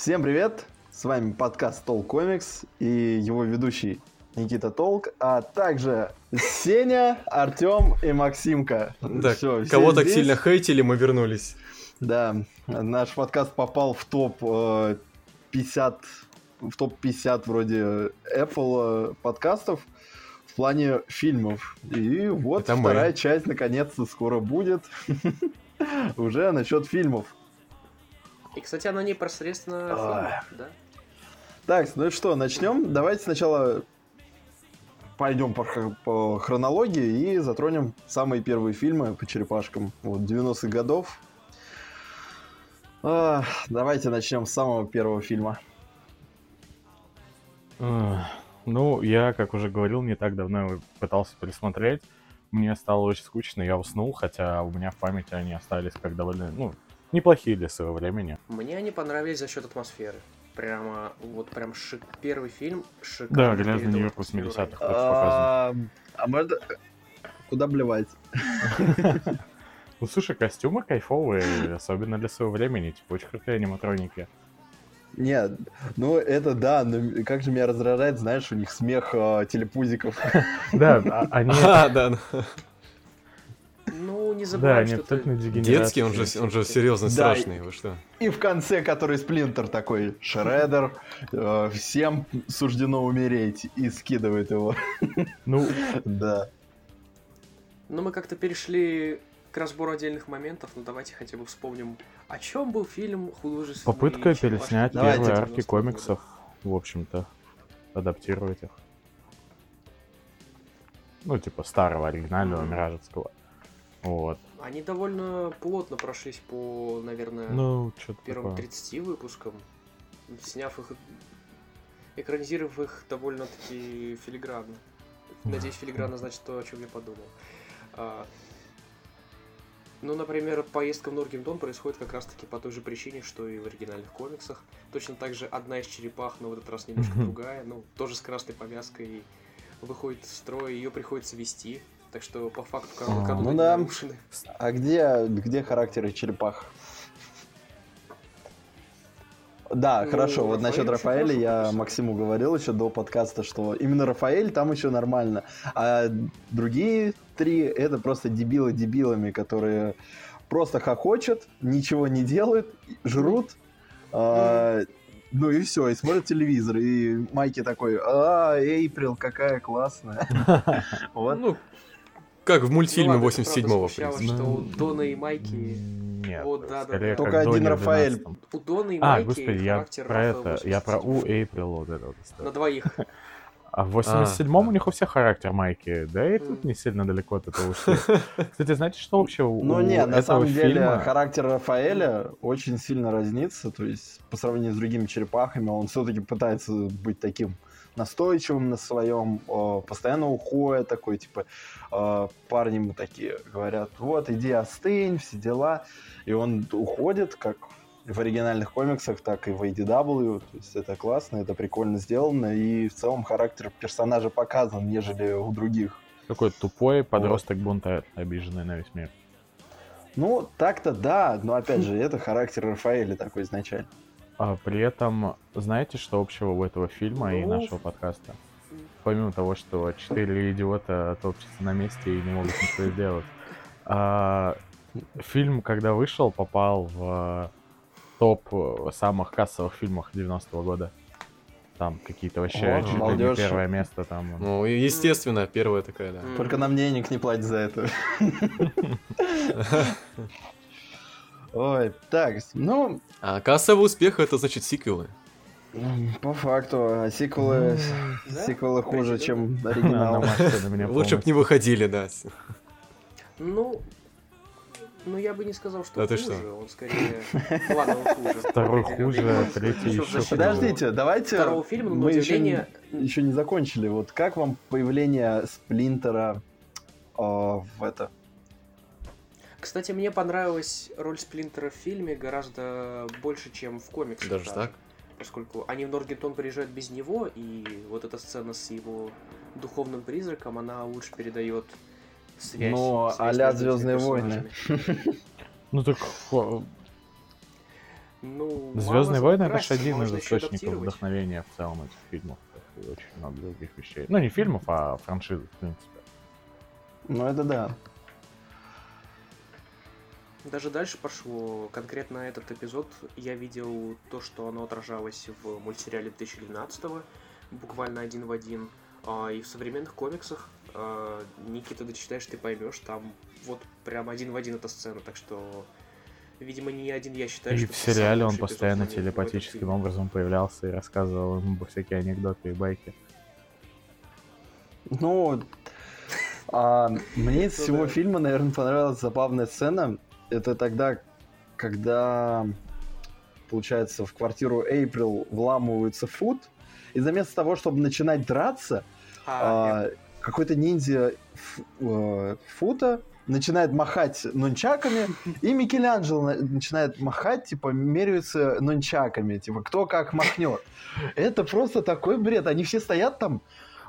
Всем привет! С вами подкаст Толк Комикс и его ведущий Никита Толк, а также Сеня, Артем и Максимка. Да, Всё, кого так сильно хейтили, мы вернулись. Да, наш подкаст попал в топ 50, э, в топ 50 вроде Apple э, подкастов в плане фильмов. И вот Это вторая мы. часть наконец-то скоро будет. Уже насчет фильмов. И, кстати, она непосредственно фильм, да? Так, ну и что, начнем? Давайте сначала пойдем по, по хронологии и затронем самые первые фильмы по черепашкам вот 90-х годов. А, давайте начнем с самого первого фильма. Ну, я, как уже говорил, не так давно его пытался пересмотреть. Мне стало очень скучно, я уснул, хотя у меня в памяти они остались как довольно, ну, неплохие для своего времени. Мне они понравились за счет атмосферы. Прямо, вот прям шик... первый фильм шикарный. Да, грязный Нью-Йорк 80-х а, а можно... Куда блевать? Ну, слушай, костюмы кайфовые, особенно для своего времени. Типа, очень крутые аниматроники. Нет, ну это да, но как же меня раздражает, знаешь, у них смех э, телепузиков. Да, а, они... А, да. Не забывай, да, что ты... Детский, он же, он же серьезно да, страшный, вы что? И в конце, который Сплинтер такой, Шредер, э, всем суждено умереть, и скидывает его. Ну, да. Ну, мы как-то перешли к разбору отдельных моментов, но давайте хотя бы вспомним, о чем был фильм художественный. Попытка переснять первые арки комиксов, в общем-то, адаптировать их. Ну, типа старого оригинального mm-hmm. Миражевского. Вот. Они довольно плотно прошлись по, наверное, ну, первым такое. 30 выпускам, сняв их, экранизировав их довольно-таки филигранно. Надеюсь, филигранно значит то, о чем я подумал. А, ну, например, поездка в Норгемдон происходит как раз-таки по той же причине, что и в оригинальных комиксах. Точно так же одна из черепах, но в этот раз немножко другая, ну, тоже с красной повязкой выходит в строй, ее приходится вести. Так что по факту коробка Ну да. Нарушены. А где, где характеры черепах? Да, ну, хорошо. Вот насчет Рафаэля я Максиму говорил еще до подкаста, что именно Рафаэль там еще нормально. А другие три это просто дебилы дебилами, которые просто хохочут, ничего не делают, жрут. А, ну и все, и смотрят телевизор, и Майки такой, а, Эйприл, какая классная. Вот. Как в мультфильме ну, 87-го. что у Дона и Майки... Нет, вот, да, да, да. Только один Рафаэль. У Дона и а, Майки А, господи, я про это, я про У Эйприл вот это вот. На двоих. А в 87-м а, у них у всех характер Майки, да и тут не сильно далеко от этого ушли. Кстати, знаете, что вообще у Ну не, на самом деле характер Рафаэля очень сильно разнится, то есть по сравнению с другими черепахами он все-таки пытается быть таким настойчивым на своем, постоянно уходит такой, типа, парни ему такие говорят, вот, иди остынь, все дела, и он уходит, как в оригинальных комиксах, так и в ADW, то есть это классно, это прикольно сделано, и в целом характер персонажа показан, нежели у других. Такой тупой подросток вот. бунтает, обиженный на весь мир. Ну, так-то да, но опять же, это характер Рафаэля такой изначально. А при этом, знаете, что общего у этого фильма и нашего подкаста? Помимо того, что четыре идиота топчутся на месте и не могут ничего сделать. А, фильм, когда вышел, попал в топ самых кассовых фильмов 90-го года. Там какие-то вообще О, чуть ли не первое место там. Ну, естественно, первая такая, да. Только нам денег не платят за это. Ой, так, ну... А кассовый успех это значит сиквелы. По факту, а сиквелы, да? сиквелы хуже, чем оригинал. Лучше бы не выходили, да. Ну, ну, я бы не сказал, что да хуже, что? он скорее... Ладно, он хуже. Второй хуже, третий еще Подождите, давайте... Второго фильма, мы еще, еще не закончили. Вот как вам появление Сплинтера в это кстати, мне понравилась роль Сплинтера в фильме гораздо больше, чем в комиксах. Даже да. так? Поскольку они в Норгентон приезжают без него, и вот эта сцена с его духовным призраком, она лучше передает связь. Ну, а-ля Звездные войны. Ну так Ну, Звездные войны это же один из источников вдохновения в целом этих фильмов. И очень много других вещей. Ну, не фильмов, а франшизы, в принципе. Ну, это да. Даже дальше пошло. Конкретно этот эпизод я видел то, что оно отражалось в мультсериале 2012 буквально один в один. А, и в современных комиксах, а, Никита, ты читаешь, ты поймешь, там вот прям один в один эта сцена, так что Видимо, не один я считаю, и что... в сериале он постоянно телепатическим образом появлялся и рассказывал ему всякие анекдоты и байки. Ну, а, мне из ну всего фильма, наверное, понравилась забавная сцена. Это тогда, когда, получается, в квартиру Эйприл вламывается Фуд, и заместо того, чтобы начинать драться, а, а, какой-то ниндзя э, Фута начинает махать нунчаками, и Микеланджело начинает махать, типа, меряются нунчаками, типа, кто как махнет. Это просто такой бред. Они все стоят там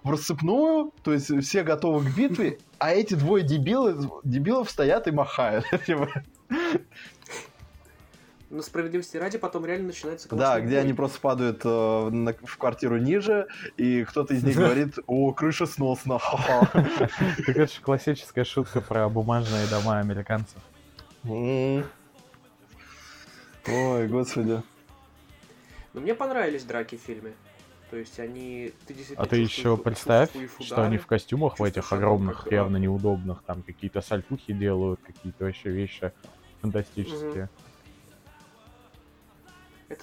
в рассыпную, то есть все готовы к битве, а эти двое дебилы, дебилов стоят и махают. Но справедливости ради потом реально начинается Да, где бой. они просто падают э, на, в квартиру ниже, и кто-то из них говорит, о, крыша сносна, ха-ха. Так это же классическая шутка про бумажные дома американцев. Ой, господи. Но мне понравились драки в фильме. То есть они... Ты а ты еще представь, что они в костюмах в этих огромных, как, явно неудобных, там какие-то сальтухи делают, какие-то вообще вещи фантастические. Угу.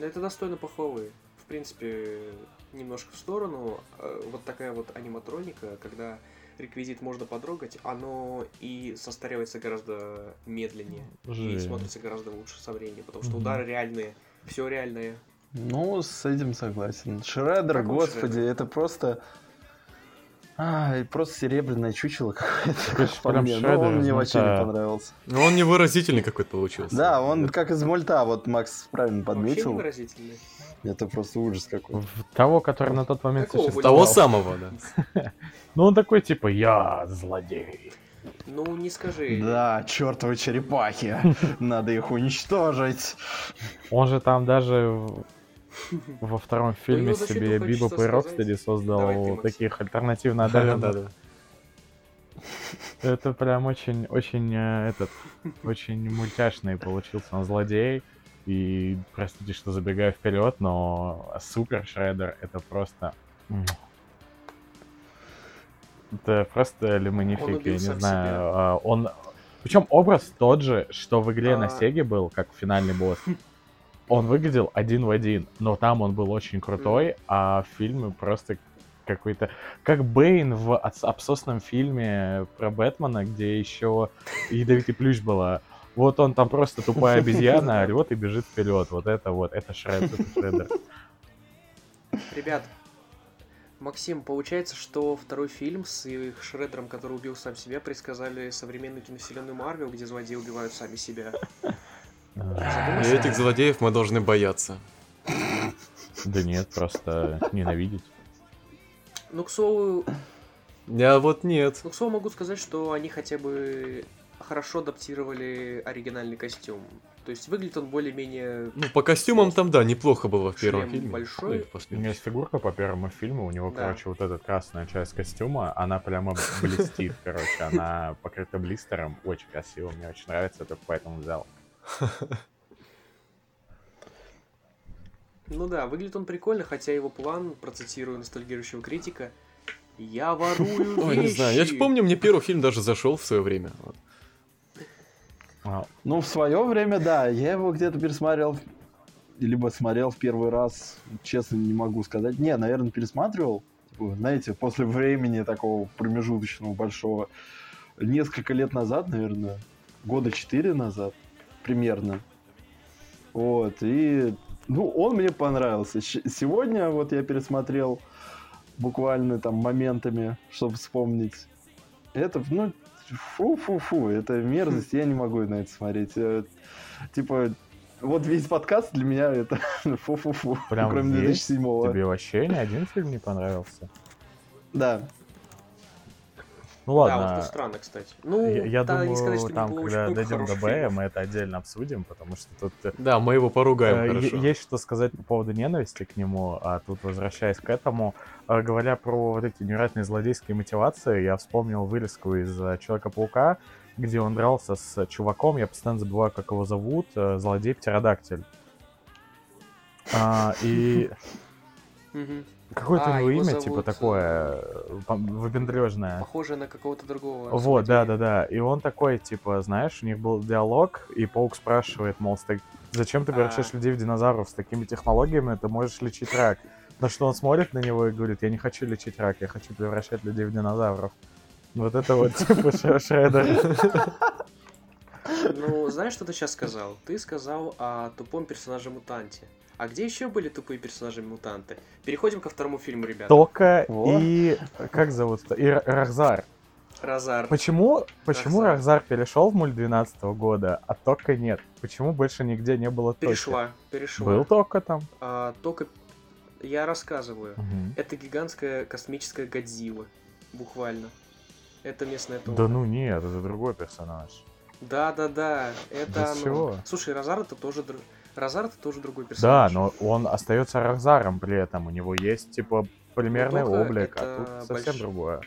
Это достойно похвалы. В принципе, немножко в сторону. Э, вот такая вот аниматроника, когда реквизит можно подрогать, оно и состаривается гораздо медленнее. Жесть. И смотрится гораздо лучше со временем, потому что удары реальные, все реальное. Ну, с этим согласен. Шредер, господи, Шредер? это просто... А, просто серебряное чучело какое-то. Прям Но он мне вообще не понравился. Ну, он невыразительный какой-то получился. Да, он как из мульта, вот Макс правильно подметил. Вообще невыразительный. Это просто ужас какой. Того, который на тот момент существовал. Того самого, да. Ну, он такой, типа, я злодей. Ну, не скажи. Да, чертовы черепахи. Надо их уничтожить. Он же там даже во втором ну, фильме себе Бибоп и Рокстеди создал таких альтернативно одаренных. Это прям очень, очень э, этот, очень мультяшный получился он злодей. И простите, что забегаю вперед, но Супер Шредер это просто... Это просто лимонифик, я не знаю. А, он... Причем образ тот же, что в игре на а. Сеге был, как финальный босс он выглядел один в один, но там он был очень крутой, а в фильме просто какой-то... Как Бэйн в абсосном фильме про Бэтмена, где еще ядовитый плющ была. Вот он там просто тупая обезьяна, орет и бежит вперед. Вот это вот, это Шред, это Шредер. Ребят, Максим, получается, что второй фильм с их Шредером, который убил сам себя, предсказали современную киновселенную Марвел, где злодеи убивают сами себя. И этих злодеев мы должны бояться. Да нет, просто ненавидеть. Ну, к слову... Я вот нет. Ну, к слову, могу сказать, что они хотя бы хорошо адаптировали оригинальный костюм. То есть выглядит он более-менее... Ну, по костюмам там, да, неплохо было в первом фильме. большой. У меня есть фигурка по первому фильму, у него, да. короче, вот эта красная часть костюма, она прямо блестит, короче, она покрыта блистером, очень красиво, мне очень нравится, только поэтому взял. Ну да, выглядит он прикольно, хотя его план, процитирую ностальгирующего критика, я ворую Ой, не знаю, я же помню, мне первый фильм даже зашел в свое время. Ну, в свое время, да, я его где-то пересмотрел, либо смотрел в первый раз, честно не могу сказать. Не, наверное, пересматривал, типа, знаете, после времени такого промежуточного большого, несколько лет назад, наверное, года четыре назад примерно. Вот, и, ну, он мне понравился. Сегодня вот я пересмотрел буквально там моментами, чтобы вспомнить. Это, ну, фу-фу-фу, это мерзость, я не могу на это смотреть. Э, типа, вот весь подкаст для меня это фу-фу-фу, Прям кроме 2007 -го. Тебе вообще ни один фильм не понравился? Да. Ну ладно. Да, вот это странно, кстати. Ну, я, я да, не думаю, сказать, что там, когда дойдем до Б, мы это отдельно обсудим, потому что тут э, Да, мы его поругаем Э, Есть что сказать по поводу ненависти к нему, а тут, возвращаясь к этому, э, говоря про вот эти невероятные злодейские мотивации, я вспомнил вырезку из э, Человека-паука, где он дрался с чуваком, я постоянно забываю, как его зовут, э, злодей Птеродактиль. А, и. Какое-то А, у него имя, типа, зовут, такое, э, выпендрежное. Похоже на какого-то другого. Вот, да, злодея. да, да. И он такой, типа, знаешь, у них был диалог, и Паук спрашивает, мол, «Ста- зачем ты превращаешь А. людей в динозавров? С такими технологиями ты можешь лечить рак. На что он смотрит на него и говорит, я не хочу лечить рак, я хочу превращать людей в динозавров. Вот это вот, типа, Шредер. Ну, знаешь, что ты сейчас сказал? Ты сказал о тупом персонаже-мутанте. А где еще были тупые персонажи-мутанты? Переходим ко второму фильму, ребята. Тока Во. и... Как зовут? И Рахзар. Разар. Почему, почему Рахзар. Перешел в мульт 12 года, а Тока нет? Почему больше нигде не было Токи? Перешла, перешла. Был Тока там? А, только я рассказываю. Мгм. Это гигантская космическая Годзилла. Буквально. Это местная тока. Да ну нет, это другой персонаж. Да, да, да. Это Да оно. чего? Слушай, Розар это тоже Розар это тоже другой Да, персонаж. но он остается Рахзаром при этом. У него есть, типа, полимерный Ну, облик, а тут совсем больш- другое.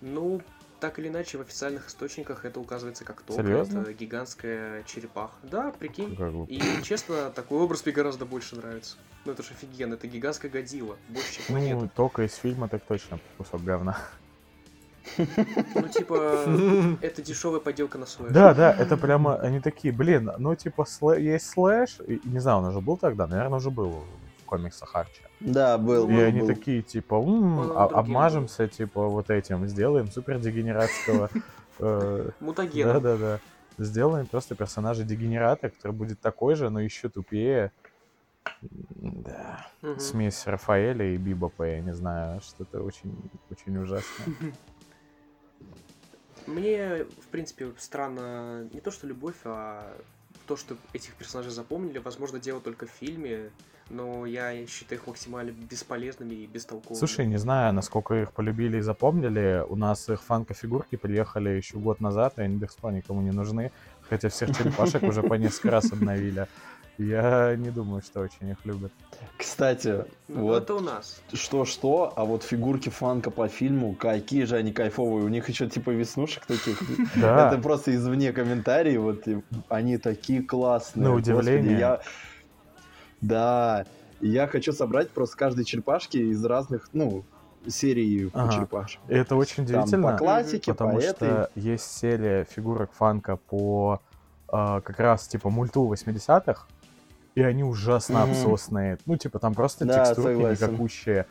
Ну, так или иначе, в официальных источниках это указывается как тока. Серьезно? Это гигантская черепаха. Да, прикинь. И, честно, такой образ мне гораздо больше нравится. Ну, это же офигенно. Это гигантская Годзилла. Больше, чем Ну, только из фильма так точно кусок говна. Ну, типа, это дешевая поделка на слэш. Да, да, это прямо, они такие, блин, ну, типа, слэ- есть слэш, и- не знаю, он уже был тогда, наверное, уже был в комиксах Арчи. Да, был, И был, они был. такие, типа, «М, Он а- обмажемся, типа, вот этим, сделаем супер дегенератского. э, Мутагеном. Да-да-да. Сделаем просто персонажа дегенерата, который будет такой же, но еще тупее. Да. Мгм. Смесь Рафаэля и Бибопа, я не знаю, что-то очень, очень ужасно. Мне, в принципе, странно не то, что любовь, а то, что этих персонажей запомнили. Возможно, дело только в фильме, но я считаю их максимально бесполезными и бестолковыми. Слушай, не знаю, насколько их полюбили и запомнили. У нас их фанко-фигурки приехали еще год назад, и они до сих пор никому не нужны. Хотя всех черепашек уже по несколько раз обновили. Я не думаю, что очень их любят. Кстати, Ну, вот это у нас. что-что, а вот фигурки фанка по фильму, какие же они кайфовые. У них еще типа веснушек таких. Да. Это просто извне комментарии, вот они такие классные. На удивление. я... Да, я хочу собрать просто каждой черепашки из разных, ну, серий по Ага. черепашек. И это очень Там удивительно. по классике, Потому по этой. что есть серия фигурок фанка по э, как раз типа мульту 80-х, и они ужасно обсосные. Ну, типа, там просто Да, текстурки согласен. никакущие.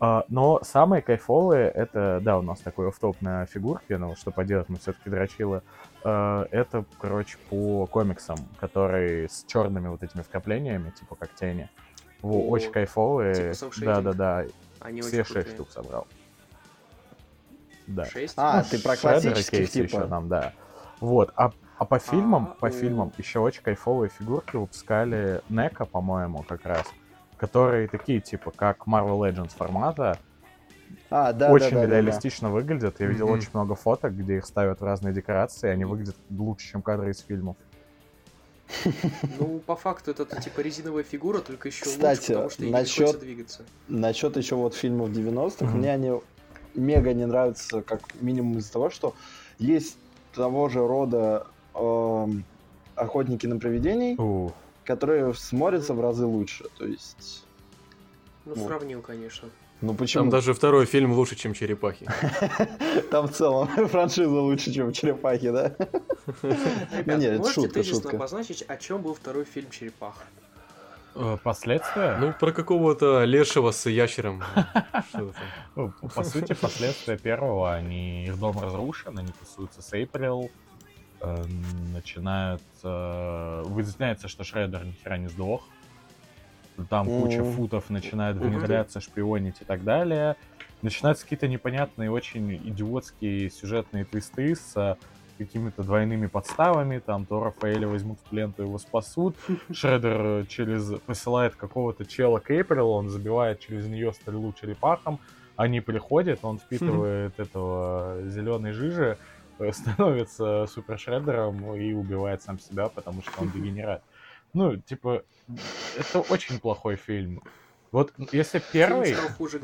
А, но самые кайфовые, это, да, у нас такой офф на фигурке, но что поделать, мы все-таки дрочилы. А, это, короче, по комиксам, которые с черными вот этими вкраплениями, типа как тени. Во, О, очень кайфовые. типа? Да-да-да. Они Все шесть крутые. штук собрал. Да. Шесть? А, Ну, ты про классических типа? еще там, да. Вот, а, а по фильмам, А, по у. фильмам еще очень кайфовые фигурки выпускали Нека, по-моему, как раз, которые такие, типа, как Marvel Legends формата, А, да, очень да, да, да, да. реалистично выглядят. Я видел Мгм. очень много фоток, где их ставят в разные декорации, и они выглядят лучше, чем кадры из фильмов. Ну, по факту, это типа резиновая фигура, только еще лучше, Кстати, потому что ей насчет- двигаться. Насчет еще вот фильмов 90-х, Мгм. мне они мега не нравятся, как минимум из-за того, что есть того же рода эм, охотники на привидений, которые смотрятся в разы лучше. То есть, Ну, Вот. сравнил, конечно. ну почему? Там даже второй фильм лучше, чем «Черепахи». Там в целом франшиза лучше, чем черепахи, да? Ребят, не, это можете шутка, тезисно шутка. обозначить, о чем был второй фильм «Черепах»? Э, Последствия? Ну, про какого-то лешего с ящером. Ну, по сути, последствия первого, они, их дом разрушен, они тусуются с Эйприл, э, начинают... э, выясняется, что Шреддер ни хера не сдох, там куча Мгм. футов начинает внедряться, шпионить и так далее. Начинаются какие-то непонятные, очень идиотские сюжетные твисты с э, какими-то двойными подставами, там то Рафаэля возьмут в плен, то его спасут. Шреддер э, через посылает какого-то чела к Эйприл, он забивает через нее стрелу черепахам, Они приходят, он впитывает этого зеленой жижи, становится супер шреддером и убивает сам себя, потому что он дегенерат. Ну, типа, это очень плохой фильм. Вот если первый,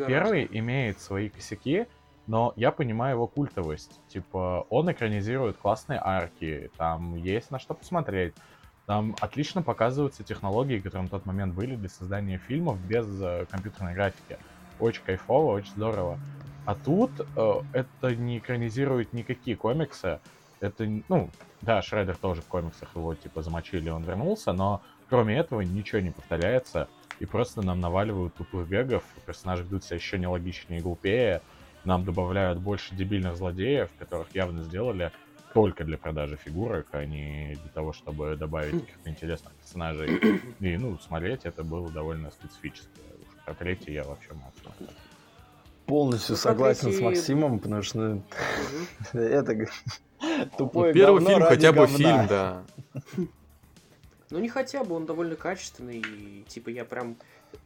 первый имеет свои косяки, но я понимаю его культовость. Типа, он экранизирует классные арки, там есть на что посмотреть. Там отлично показываются технологии, которые на тот момент были для создания фильмов без э, компьютерной графики. Очень кайфово, очень здорово. А тут э, это не экранизирует никакие комиксы. Это, ну, да, Шредер тоже в комиксах его, типа, замочили, он вернулся, но кроме этого ничего не повторяется. И просто нам наваливают тупых гэгов, персонажи ведут себя еще нелогичнее и глупее, нам добавляют больше дебильных злодеев, которых явно сделали только для продажи фигурок, а не для того, чтобы добавить каких-то интересных персонажей. И, ну, смотреть это было довольно специфически. Уж про третий я вообще молчу. Полностью ну, согласен с Максимом, потому что ну, это тупой ну, Первый фильм хотя бы фильм, да. Ну не хотя бы, он довольно качественный, и типа я прям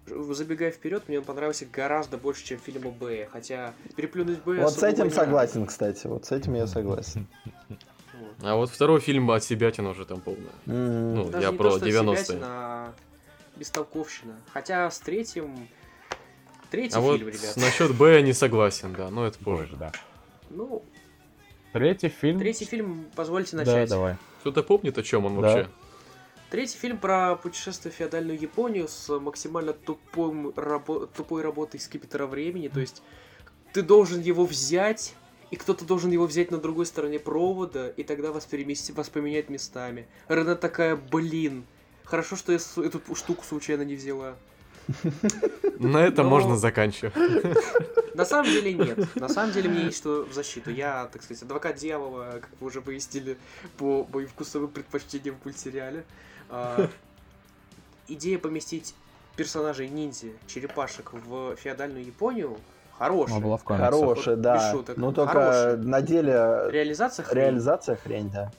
забегая вперед, мне он понравился гораздо больше, чем фильму Б. Хотя переплюнуть Б. Вот с этим согласен, кстати. Вот с этим я согласен. А вот второй фильм от себя уже там полная. Ну, я про 90-е. А бестолковщина. Хотя с третьим... Третий а фильм, вот ребят. насчет Б не согласен, да, но это позже, да. Ну, Третий фильм. Третий фильм, позвольте начать. Да, давай. Кто-то помнит, о чем он да. вообще? Третий фильм про путешествие в феодальную Японию с максимально тупым, рабо- тупой работой скипетра времени. То есть ты должен его взять, и кто-то должен его взять на другой стороне провода, и тогда вас, перемести, вас поменять местами. Рена такая, блин, хорошо, что я эту штуку случайно не взяла. На этом можно заканчивать. На самом деле нет. На самом деле мне есть что в защиту. Я, так сказать, адвокат дьявола, как вы уже выяснили, по моим вкусовым предпочтениям в мультсериале. А, идея поместить персонажей ниндзя, черепашек в феодальную Японию хорошая. Была в хорошая, да. Шуток. Ну только хорошая. на деле... Реализация хрень. Реализация хрень, да.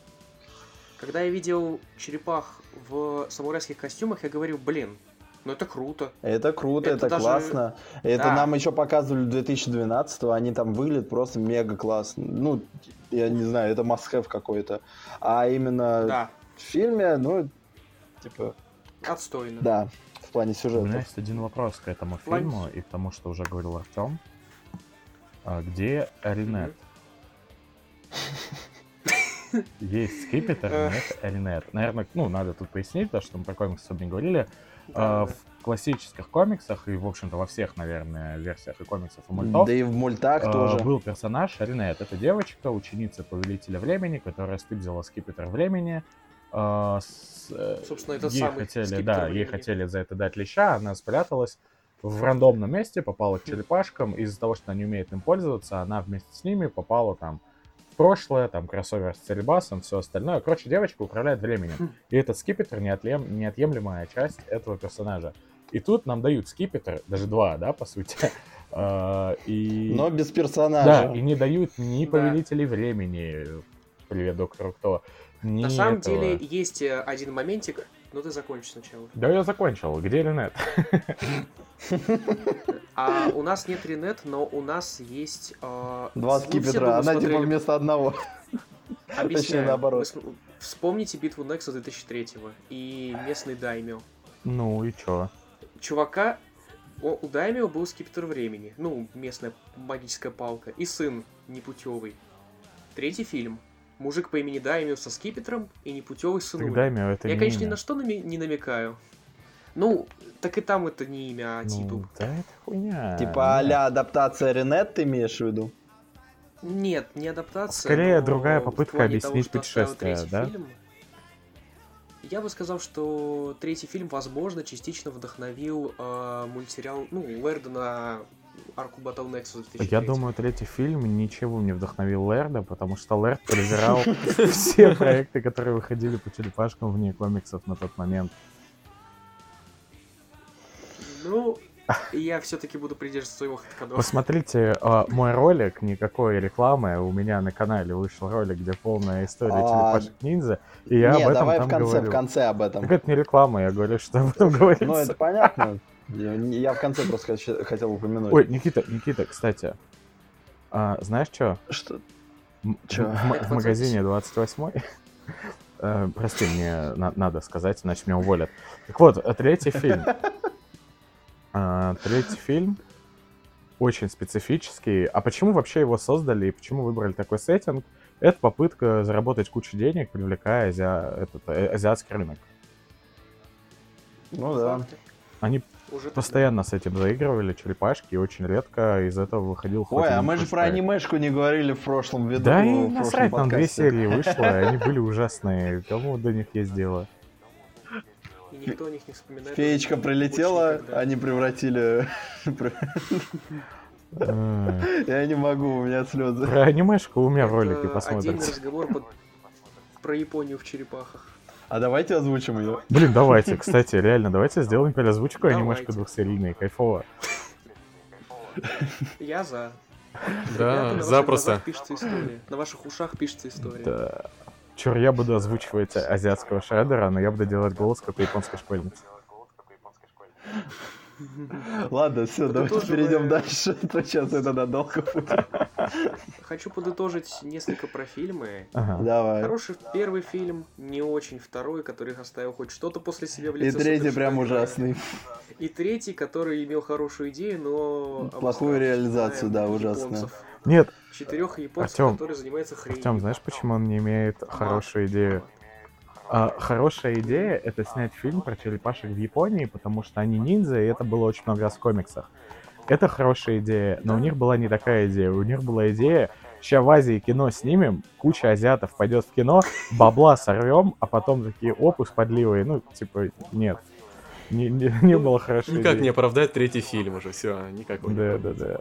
Когда я видел черепах в самурайских костюмах, я говорю, блин, ну это круто. Это круто, это, это даже... классно. Это да. нам еще показывали в 2012 они там выглядят просто мега классно. Ну, я не знаю, это must какой-то. А именно да. в фильме, ну, типа... Отстойно. Да, в плане сюжета. У меня есть один вопрос к этому План... фильму и к тому, что уже говорил Артем. А где Ринет? Есть скипетр, нет Ринет. Наверное, ну, надо тут пояснить, то, что мы про комиксы особо не говорили. А, в классических комиксах и, в общем-то, во всех, наверное, версиях и комиксов, и мультов. Да и в мультах а, тоже. Был персонаж Ринет. Это девочка, ученица Повелителя Времени, которая стыдила скипетр времени, а, с, э, Собственно, это ей самый хотели, да, ей хотели за это дать леща, она спряталась в рандомном месте, попала к черепашкам, из-за того, что она не умеет им пользоваться, она вместе с ними попала там прошлое, там кроссовер с цельбасом, все остальное. Короче, девочка управляет временем. Хм. И этот скипетр неотлем, неотъемлемая часть этого персонажа. И тут нам дают скипетр, даже два, да, по сути. А, и... Но без персонажа. Да, и не дают ни повелителей времени. Привет, доктор Кто На самом этого. деле есть э, один моментик, но ты закончишь сначала. Да, я закончил. Где Ренет? А у нас нет Ренет, но у нас есть... Э, Два скипетра, она типа вместо одного. Объясняю. Точнее, наоборот. Вспомните битву Некса 2003 и местный Даймио. Ну и чё? Чувака, у Даймио был скипетр времени, ну, местная магическая палка, и сын непутевый. Третий фильм мужик по имени Даймио со скипетром и непутевый сынуль. Даймио это Я, не конечно, имя. ни на что нами- не намекаю. Ну, так и там это не имя, а ну, титул. Да, это хуйня. Типа а адаптация Ренет ты имеешь в виду? Нет, не адаптация. Скорее другая попытка объяснить того, путешествие, да? Фильм, я бы сказал, что третий фильм, возможно, частично вдохновил э, мультсериал, ну, Лэрда арку Battle Nexus 2003. Я думаю, третий фильм ничего не вдохновил Лерда, потому что Лерд презирал все проекты, которые выходили по черепашкам вне комиксов на тот момент. Ну, я все-таки буду придерживаться своего ходов. Посмотрите э, мой ролик, никакой рекламы. У меня на канале вышел ролик, где полная история а... черепашек ниндзя. И я не, об этом давай там в конце, говорю. в конце об этом. Так это не реклама, я говорю, что об этом говорится. Ну, это понятно. Я, я в конце просто хотел упомянуть. Ой, Никита, Никита, кстати, а, знаешь что? Что? Чё? В, в магазине 28 э, Прости, мне на, надо сказать, иначе меня уволят. Так вот, третий фильм. А, третий фильм очень специфический. А почему вообще его создали и почему выбрали такой сеттинг? Это попытка заработать кучу денег, привлекая этот, э, азиатский рынок. Ну да. Они уже постоянно тогда. с этим заигрывали, черепашки, и очень редко из этого выходил Ой, а мы же про анимешку не говорили в прошлом видео. Да и насрать, там две серии вышло, и они были ужасные. Кому до них есть дело? И никто о них не вспоминает. Феечка прилетела, они превратили... Я не могу, у меня слезы. Про анимешку у меня ролики посмотрите. Отдельный разговор про Японию в черепахах. А давайте озвучим ее. Блин, давайте, кстати, реально, давайте сделаем переозвучку анимешку двухсерийной, кайфово. Я за. Да, запросто. На ваших ушах пишется история. Да. Чур, я буду озвучивать азиатского шредера, но я буду делать голос, как у японской школьницы. Ладно, все, давайте перейдем дальше. То сейчас это надолго будет. Хочу подытожить несколько про фильмы. Давай. Хороший первый фильм, не очень второй, который оставил хоть что-то после себя в лицо. И третий прям ужасный. И третий, который имел хорошую идею, но... Плохую реализацию, да, ужасно. Нет. Четырех японцев, Артём, которые занимаются хренью. Артем, знаешь, почему он не имеет хорошую идею? А, хорошая идея это снять фильм про черепашек в Японии, потому что они ниндзя, и это было очень много раз в комиксах. Это хорошая идея, но у них была не такая идея. У них была идея, сейчас в Азии кино снимем, куча азиатов пойдет в кино, бабла сорвем, а потом такие опус подливые. Ну, типа, нет. Не, не, не было хорошей Никак идеи. не оправдать третий фильм уже, все, никак Да, да, да.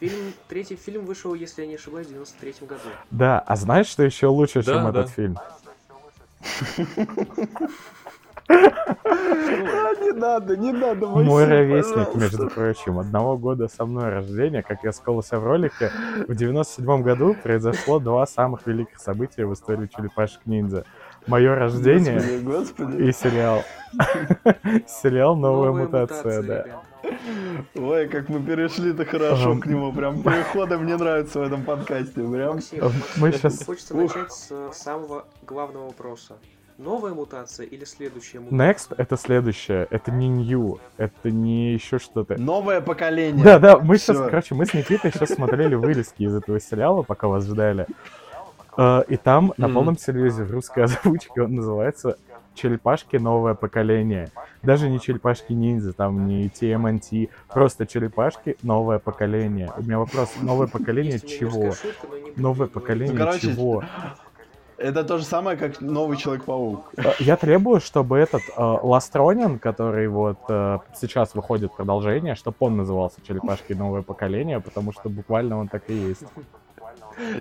Фильм, третий фильм вышел, если я не ошибаюсь, в 93 году. Да, а знаешь, что еще лучше, да, чем да. этот фильм? Не надо, не надо. Мой ровесник, между прочим, одного года со мной рождения, как я скололся в ролике, в 97 году произошло два самых великих события в истории черепашек ниндзя. Мое рождение и сериал. Сериал «Новая, мутация», да. Ой, как мы перешли-то хорошо к нему. Прям переходы мне нравятся в этом подкасте. Прям. Мы сейчас... Хочется начать с самого главного вопроса. Новая мутация или следующая мутация? Next это следующее. Это не new. Это не еще что-то. Новое поколение. Да, да. Мы сейчас, короче, мы с Никитой сейчас смотрели вырезки из этого сериала, пока вас ждали. А, и там на полном серьезе в русской озвучке он называется черепашки новое поколение. Даже не черепашки ниндзя, там не TMNT, просто черепашки новое поколение. У меня вопрос, новое поколение чего? Новое поколение ну, чего? Это то же самое, как новый Человек-паук. Э, я требую, чтобы этот э, Ластронин, который вот э, сейчас выходит продолжение, чтобы он назывался Черепашки новое поколение, потому что буквально он так и есть.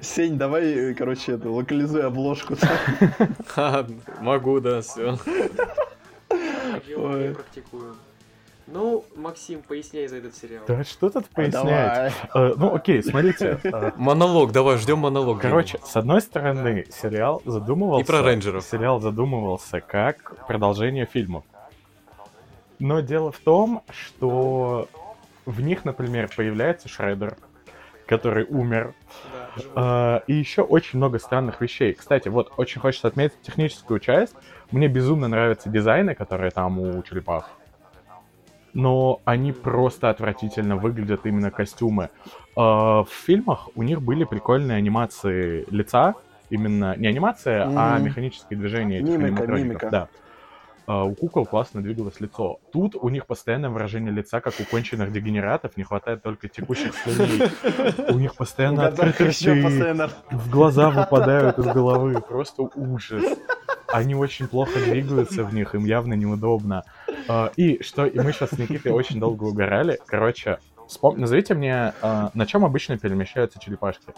Сень, давай, короче, это, локализуй обложку. Могу, да, все. Я практикую. Ну, Максим, поясняй за этот сериал. Да что тут пояснять? Uh, ну, окей, смотрите. Uh, монолог, давай, ждем монолог. Короче, с одной стороны, сериал задумывался... И про рейнджеров. Сериал задумывался как продолжение фильмов. Но дело в том, что в них, например, появляется Шредер, который умер. Uh, и еще очень много странных вещей. Кстати, вот очень хочется отметить техническую часть. Мне безумно нравятся дизайны, которые там у черепах. Но они просто отвратительно выглядят, именно костюмы. Uh, в фильмах у них были прикольные анимации лица, именно не анимация, mm-hmm. а механические движения этих мимика, мимика. Да. Uh, у кукол классно двигалось лицо. Тут у них постоянное выражение лица, как у конченных дегенератов, не хватает только текущих слюней. У них постоянно открытые в глаза выпадают из головы. Просто ужас. Они очень плохо двигаются в них, им явно неудобно. Uh, и что, и мы сейчас с Никитой очень долго угорали. Короче, вспом... назовите мне, uh, на чем обычно перемещаются черепашки?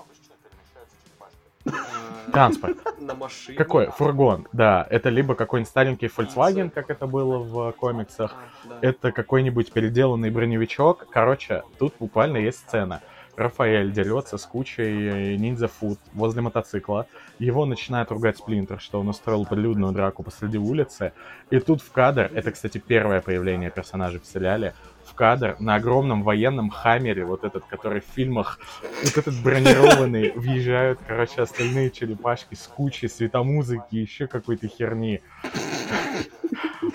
Транспорт. На машине. Какой? Фургон, да. Это либо какой-нибудь старенький Volkswagen, как это было в комиксах. А. Это какой-нибудь переделанный броневичок. Короче, тут буквально есть сцена. Рафаэль дерется с кучей ниндзя фуд возле мотоцикла. Его начинает ругать Сплинтер, что он устроил прилюдную драку посреди улицы. И тут в кадр, это, кстати, первое появление персонажей в сериале, кадр на огромном военном хаммере, вот этот, который в фильмах, вот этот бронированный, въезжают, короче, остальные черепашки с кучей светомузыки, еще какой-то херни.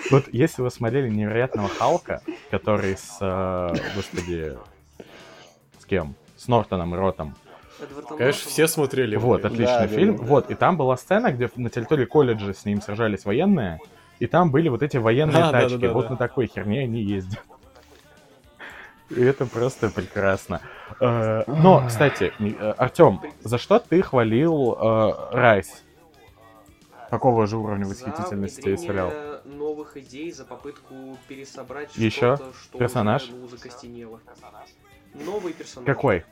Вот если вы смотрели «Невероятного Халка», который с, э, господи, с кем? С Нортоном и Ротом. Конечно, все смотрели. Вот, отличный да, фильм. Да, да. Вот, и там была сцена, где на территории колледжа с ним сражались военные, и там были вот эти военные а, тачки. Да, да, да, вот да. на такой херне они ездят. И это просто прекрасно. Э, но, кстати, э, Артем, за что ты хвалил Райс? Какого же уровня восхитительности сериал? новых идей, за попытку пересобрать Еще? что-то, что персонаж? уже закостенело. Новый персонаж. Какой?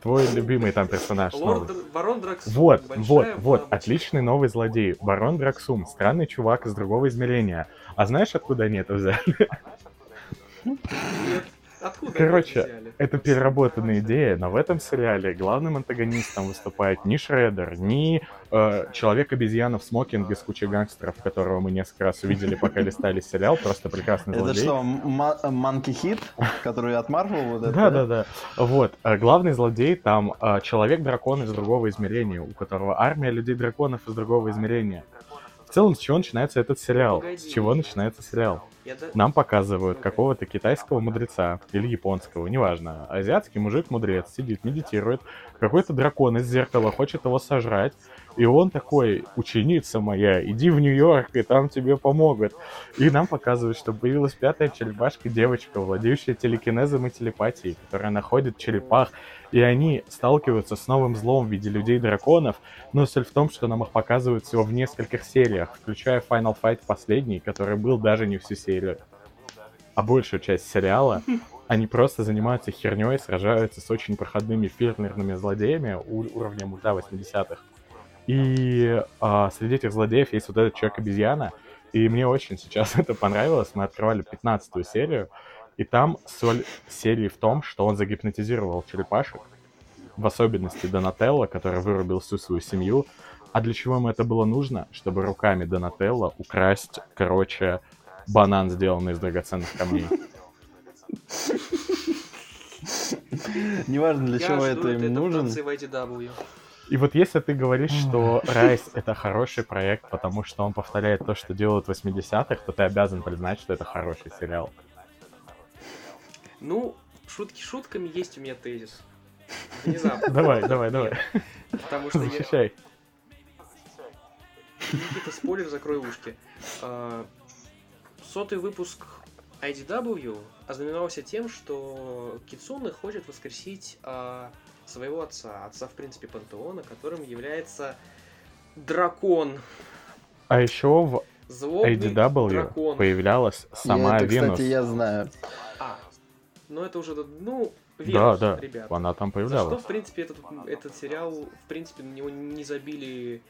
Твой любимый там персонаж. Лорд новый. Барон Драксум. Вот, вот, вот, отличный новый злодей. Барон Драксум, странный чувак из другого измерения. А знаешь, откуда они это взяли? Нет. Откуда Короче, это переработанная идея, но в этом сериале главным антагонистом выступает ни Шредер, ни э, Человек-обезьяна в смокинге с кучей гангстеров, которого мы несколько раз увидели, пока листали сериал, просто прекрасный злодей. Это что, Манки Хит, который от Марвел? Вот да, да, да. Вот, э, главный злодей там э, Человек-дракон из другого измерения, у которого армия людей-драконов из другого измерения. В целом, с чего начинается этот сериал? С чего начинается сериал? Нам показывают какого-то китайского мудреца или японского, неважно. Азиатский мужик-мудрец сидит, медитирует. Какой-то дракон из зеркала хочет его сожрать. И он такой, ученица моя, иди в Нью-Йорк, и там тебе помогут. И нам показывают, что появилась пятая черепашка девочка, владеющая телекинезом и телепатией, которая находит черепах, и они сталкиваются с новым злом в виде людей-драконов, но соль в том, что нам их показывают всего в нескольких сериях, включая Final Fight последний, который был даже не всю серию, а большую часть сериала. Они просто занимаются херней, сражаются с очень проходными фирмерными злодеями уровня мульта 80-х. И а, среди этих злодеев есть вот этот Человек-обезьяна, и мне очень сейчас это понравилось. Мы открывали 15 серию, и там соль серии в том, что он загипнотизировал черепашек, в особенности Донателло, который вырубил всю свою семью. А для чего ему это было нужно? Чтобы руками Донателло украсть, короче, банан, сделанный из драгоценных камней. Неважно, для чего это им нужен. И вот если ты говоришь, что Райс — это хороший проект, потому что он повторяет то, что делают в 80-х, то ты обязан признать, что это хороший сериал. Ну, шутки шутками, есть у меня тезис. Внезапно. Давай, давай, давай. Потому что Защищай. Никита, спойлер, закрой ушки. А, сотый выпуск IDW ознаменовался тем, что Кицуны хочет воскресить а, своего отца, отца, в принципе, пантеона, которым является дракон. А еще в Злобный IDW дракон. появлялась сама это, Венус. кстати, я знаю. А, ну это уже, ну, Венус, да, да, ребят. она там появлялась. За что, в принципе, этот, этот сериал, в принципе, на него не забили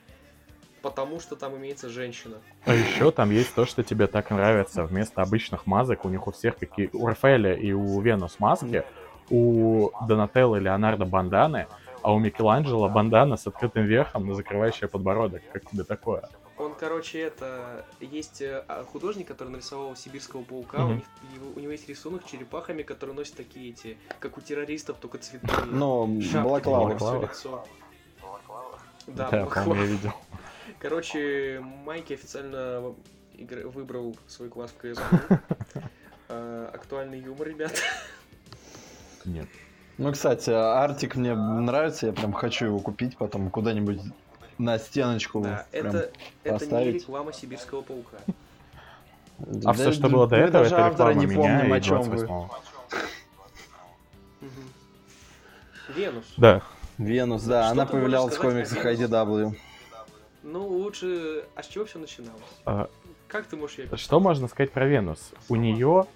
потому что там имеется женщина. А еще там есть то, что тебе так нравится. Вместо обычных масок у них у всех какие... У Рафаэля и у Венус маски, у Донателло Леонардо банданы, а у Микеланджело бандана с открытым верхом, закрывающая подбородок. Как тебе такое? Он, короче, это... Есть э, художник, который нарисовал Сибирского паука, mm-hmm. у, них, у него есть рисунок черепахами, которые носят такие эти, как у террористов, только цветные. Ну, балаклава. Да, я видел. Короче, Майки официально выбрал свой класс в КС. А, актуальный юмор, ребят. Нет. Ну, кстати, Артик мне нравится, я прям хочу его купить потом куда-нибудь на стеночку. Да, это, это не реклама сибирского паука. А все, что было до этого, это реклама не помним, о чем вы. Венус. Да. Венус, да, она появлялась в комиксах IDW. Ну, лучше... А с чего все начиналось? А... Как ты можешь ее Что можно сказать про Венус? У нее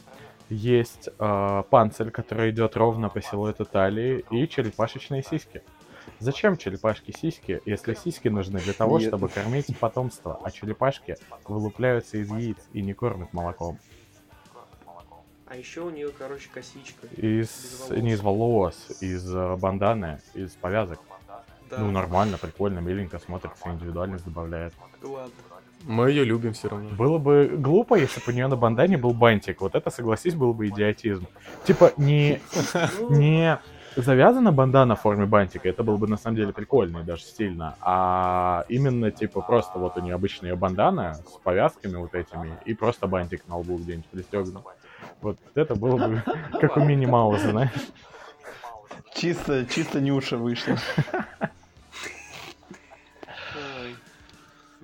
есть э, панцирь, который идет ровно по силуэту талии, и черепашечные сиськи. Зачем черепашки сиськи, если сиськи нужны для того, Нет. чтобы кормить потомство, а черепашки вылупляются из яиц и не кормят молоком? А еще у нее, короче, косичка. Из... Не из волос, из э, банданы, из повязок. Да. Ну, нормально, прикольно, миленько смотрится, индивидуальность добавляет. Ладно. Мы ее любим все равно. Было бы глупо, если бы у нее на бандане был бантик. Вот это, согласись, был бы идиотизм. Типа, не, не завязана бандана в форме бантика, это было бы на самом деле прикольно и даже стильно. А именно, типа, просто вот у нее обычная бандана с повязками вот этими и просто бантик на лбу где-нибудь пристегнут. Вот это было бы как у Мини Мауса, знаешь. Чисто, чисто Нюша вышла.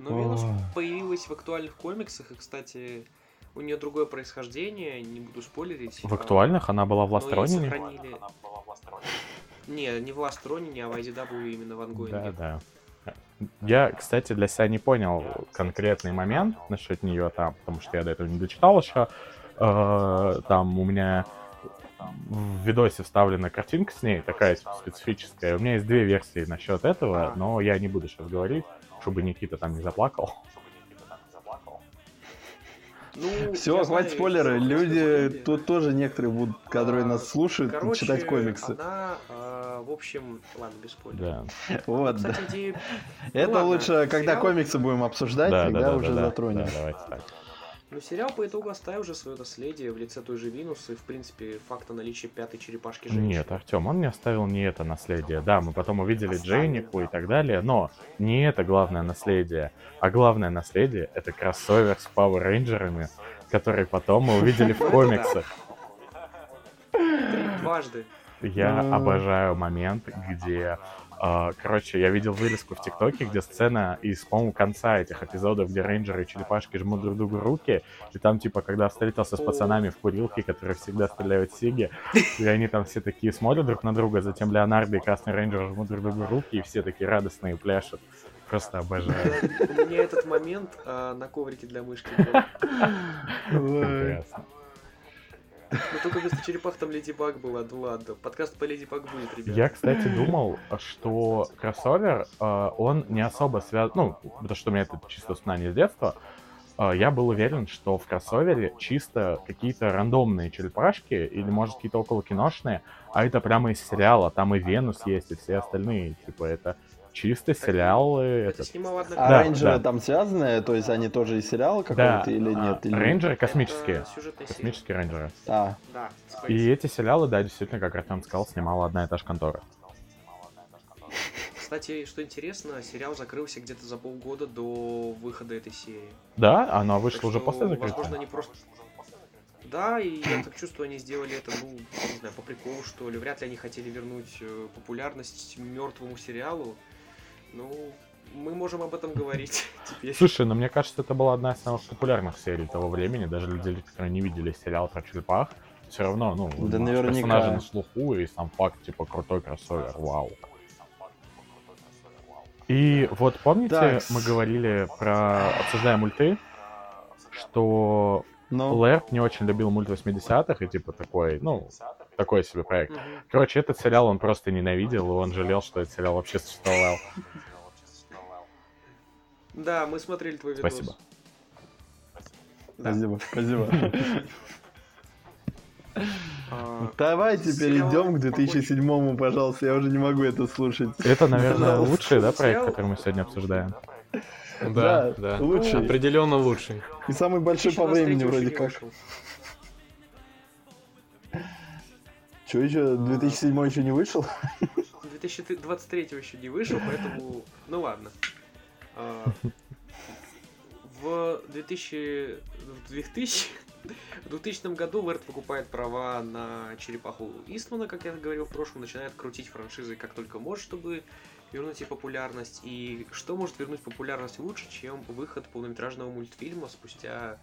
Но Венус появилась в актуальных комиксах, и, кстати, у нее другое происхождение, не буду спойлерить. В актуальных она была в Ластронине? Сохранили... Не, не в Ластронине, а в IDW именно в ангоинге. Да, да. Я, кстати, для себя не понял конкретный момент насчет нее там, потому что я до этого не дочитал еще. Э, там у меня в видосе вставлена картинка с ней, такая специфическая. У меня есть две версии насчет этого, но я не буду сейчас говорить чтобы Никита там не заплакал. Ну, Все, хватит спойлеры. Люди тут тоже некоторые будут, которые нас слушают, Короче, читать комиксы. Она, э, в общем, ладно, без спойлеров. Да. Вот, Кстати, да. Идея... Это ну, лучше, ладно, когда сериал... комиксы будем обсуждать, да, тогда да, уже да, затронем. Да, давайте так. Но сериал по итогу оставил уже свое наследие в лице той же Винус и, в принципе, факта наличия пятой черепашки женщины. Нет, Артем, он не оставил не это наследие. Да, мы потом увидели оставил. Джейнику и так далее, но не это главное наследие. А главное наследие — это кроссовер с Power Рейнджерами, который потом мы увидели в комиксах. Дважды. Я обожаю момент, где короче, я видел вырезку в ТикТоке, где сцена из, по-моему, конца этих эпизодов, где рейнджеры и черепашки жмут друг другу руки, и там, типа, когда встретился с пацанами в курилке, которые всегда стреляют сиги, и они там все такие смотрят друг на друга, затем Леонардо и Красный Рейнджер жмут друг другу руки, и все такие радостные пляшут. Просто обожаю. У меня этот момент а, на коврике для мышки был. Прекрасно. Ну только вместо черепах там Леди Баг была, ну ладно. Подкаст по Леди Баг будет, ребят. Я, кстати, думал, что кроссовер, э, он не особо связан... Ну, потому что у меня это чисто знание с детства. Э, я был уверен, что в кроссовере чисто какие-то рандомные черепашки или, может, какие-то около киношные, а это прямо из сериала. Там и Венус есть, и все остальные. Типа, это чисто сериалы. Это снимал одна... А да, рейнджеры да. там связаны? То есть они тоже из сериала какого-то да. или нет? А, или... Рейнджеры космические. Космические рейнджеры. А. Да, и эти сериалы, да, действительно, как Артем сказал, снимала одна и та же контора. Кстати, что интересно, сериал закрылся где-то за полгода до выхода этой серии. Да? Она вышла так уже что, после закрытия? Возможно, они просто... Да, и я так чувствую, они сделали это, ну, не знаю, по приколу, что ли. Вряд ли они хотели вернуть э, популярность мертвому сериалу. Ну, мы можем об этом говорить теперь. Слушай, ну мне кажется, это была одна из самых популярных серий того времени. Даже люди, которые не видели сериал про черепах, все равно, ну, да наверняка. персонажи на слуху и сам факт, типа, крутой кроссовер, вау. И вот помните, так. мы говорили про обсуждаем мульты, что Но... Ну. Лэрд не очень любил мульт 80-х и типа такой, ну, такой себе проект. Короче, этот сериал он просто ненавидел, и он жалел, что этот сериал вообще существовал. Да, мы смотрели твой видос. Спасибо. Спасибо, спасибо. А, Давайте перейдем к 2007-му, пожалуйста. Я уже не могу это слушать. Это, наверное, лучший, да, проект, который мы сегодня обсуждаем? Да, да. Лучший. Определенно лучший. И самый большой по времени вроде как. Что еще? 2007 еще не вышел? 2023 еще не вышел, поэтому... Ну ладно. А, в 2000... В 2000... В 2000 году Верт покупает права на черепаху Иствана, как я говорил в прошлом, начинает крутить франшизы как только может, чтобы вернуть ей популярность. И что может вернуть популярность лучше, чем выход полнометражного мультфильма спустя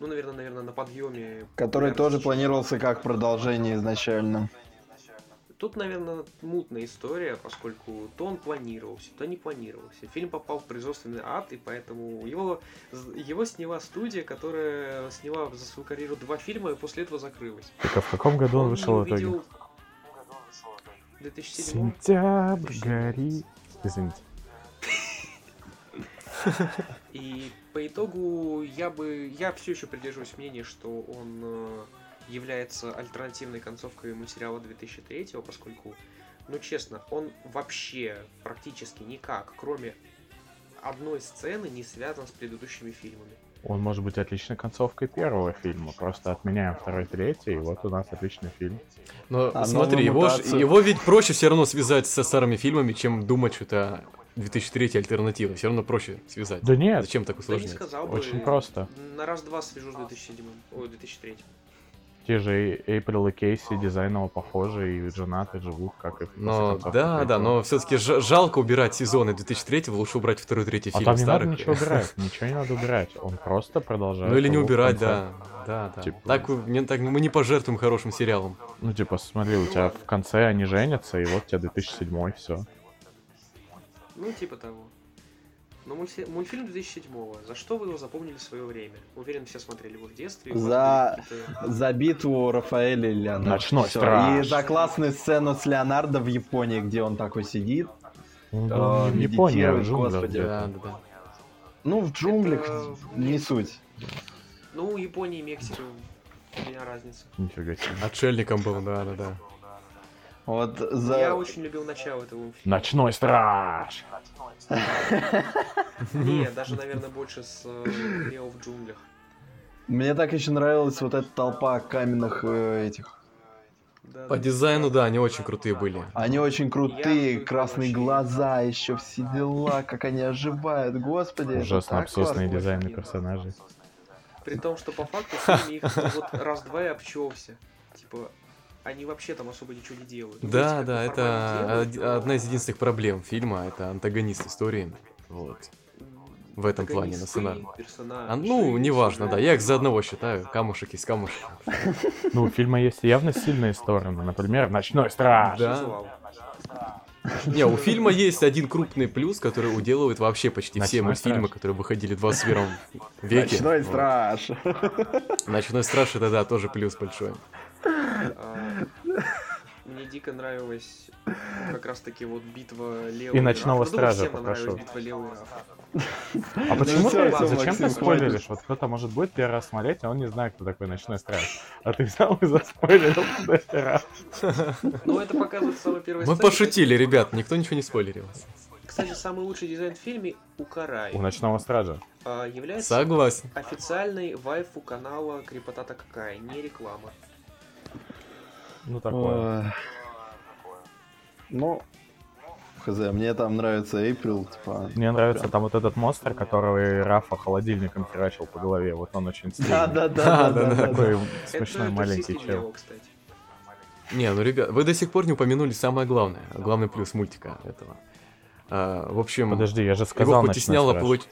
ну, наверное, наверное, на подъеме. Который тоже планировался как продолжение изначально. Тут, наверное, мутная история, поскольку то он планировался, то не планировался. Фильм попал в производственный ад, и поэтому его, его сняла студия, которая сняла за свою карьеру два фильма и после этого закрылась. Так а в каком году он, он вышел в итоге? 2007 Сентябрь горит. Извините. И по итогу я бы... Я все еще придерживаюсь мнения, что он э, является альтернативной концовкой материала 2003, поскольку, ну честно, он вообще практически никак, кроме одной сцены, не связан с предыдущими фильмами. Он может быть отличной концовкой первого фильма. Просто отменяем второй, третий, и вот у нас отличный фильм. Но а смотри, его, ж, его ведь проще все равно связать со старыми фильмами, чем думать, что это 2003 альтернатива. Все равно проще связать. Да нет. Зачем так усложнять? Да не сказал Очень бы, просто. На раз-два свяжу с 2007. Ой, 2003. Те же Эйприл и Кейси дизайново похожи и женаты живут, как и в Но, да, да, но все-таки жалко убирать сезоны 2003 лучше убрать второй, третий а фильм там не старых. надо ничего убирать, ничего не надо убирать. Он просто продолжает. Ну или не убирать, да. Да, да. Типа- Так, не- так мы не пожертвуем хорошим сериалом. Ну, типа, смотри, у тебя в конце они женятся, и вот у тебя 2007 все. Ну, типа того. Но мульти- мультфильм 2007 За что вы его запомнили в свое время? Уверен, все смотрели его в детстве. За- За битву Рафаэля и Леонардо. Ночной страж. И за классную сцену с Леонардо в Японии, где он такой сидит. Ну, Э, Япония, медитирует, джунгли. господи. Да, да, да. Ну, в джунглях Это- не суть. Ну, Япония и Мексика. У меня разница. Нифига себе. Отшельником был, да, да, да. Вот Я за... очень любил начало этого фильма. Ночной страж! Не, даже, наверное, больше с э, Лео в джунглях. Мне так еще нравилась вот эта толпа каменных э, этих. По дизайну, да, они очень крутые были. Они очень крутые, Я красные глаза, еще все дела, как они оживают, господи. Ужасно абсурдные дизайны персонажей. При том, что по факту фильме их вот раз-два и обчелся. Типа, они вообще там особо ничего не делают. Да, если да, это делают, одна из единственных проблем фильма, это антагонист истории. Вот. В этом плане, на персонажи, А, ну, неважно, да, я их за одного считаю, камушек есть камушек. Ну, у фильма есть явно сильные стороны. Например, Ночной страж. Да. Не, у фильма есть один крупный плюс, который уделывает вообще почти все мультфильмы, страж. которые выходили в 21 веке. Ночной страж. Ночной страж, это да, тоже плюс большой. А, Мне дико нравилась как раз таки вот битва Лео И Ночного. Ну, Стража всем понравилась попрошу. А почему всё, ты, зачем ты спойлеришь? Вот кто-то может будет первый раз смотреть, а он не знает, кто такой Ночной страж. А ты взял и заспойлерил раз. Ну, это показывает самый первый Мы пошутили, ребят, никто ничего не спойлерил. Кстати, самый лучший дизайн в фильме у Карай У Ночного стража. а, является Согласен. официальной вайфу канала Крепотата какая, не реклама. Ну, такое. Ой. Ну, хз, мне там нравится Эйприл, типа... Мне нравится там вот этот монстр, который Рафа холодильником херачил по голове. Вот он очень стильный. Да-да-да-да-да. Такой смешной маленький чел. Не, ну, ребят, вы до сих пор не упомянули самое главное, главный плюс мультика этого. А, в общем, Подожди, я же его сказал хоть и Ночной сняло страж. получ-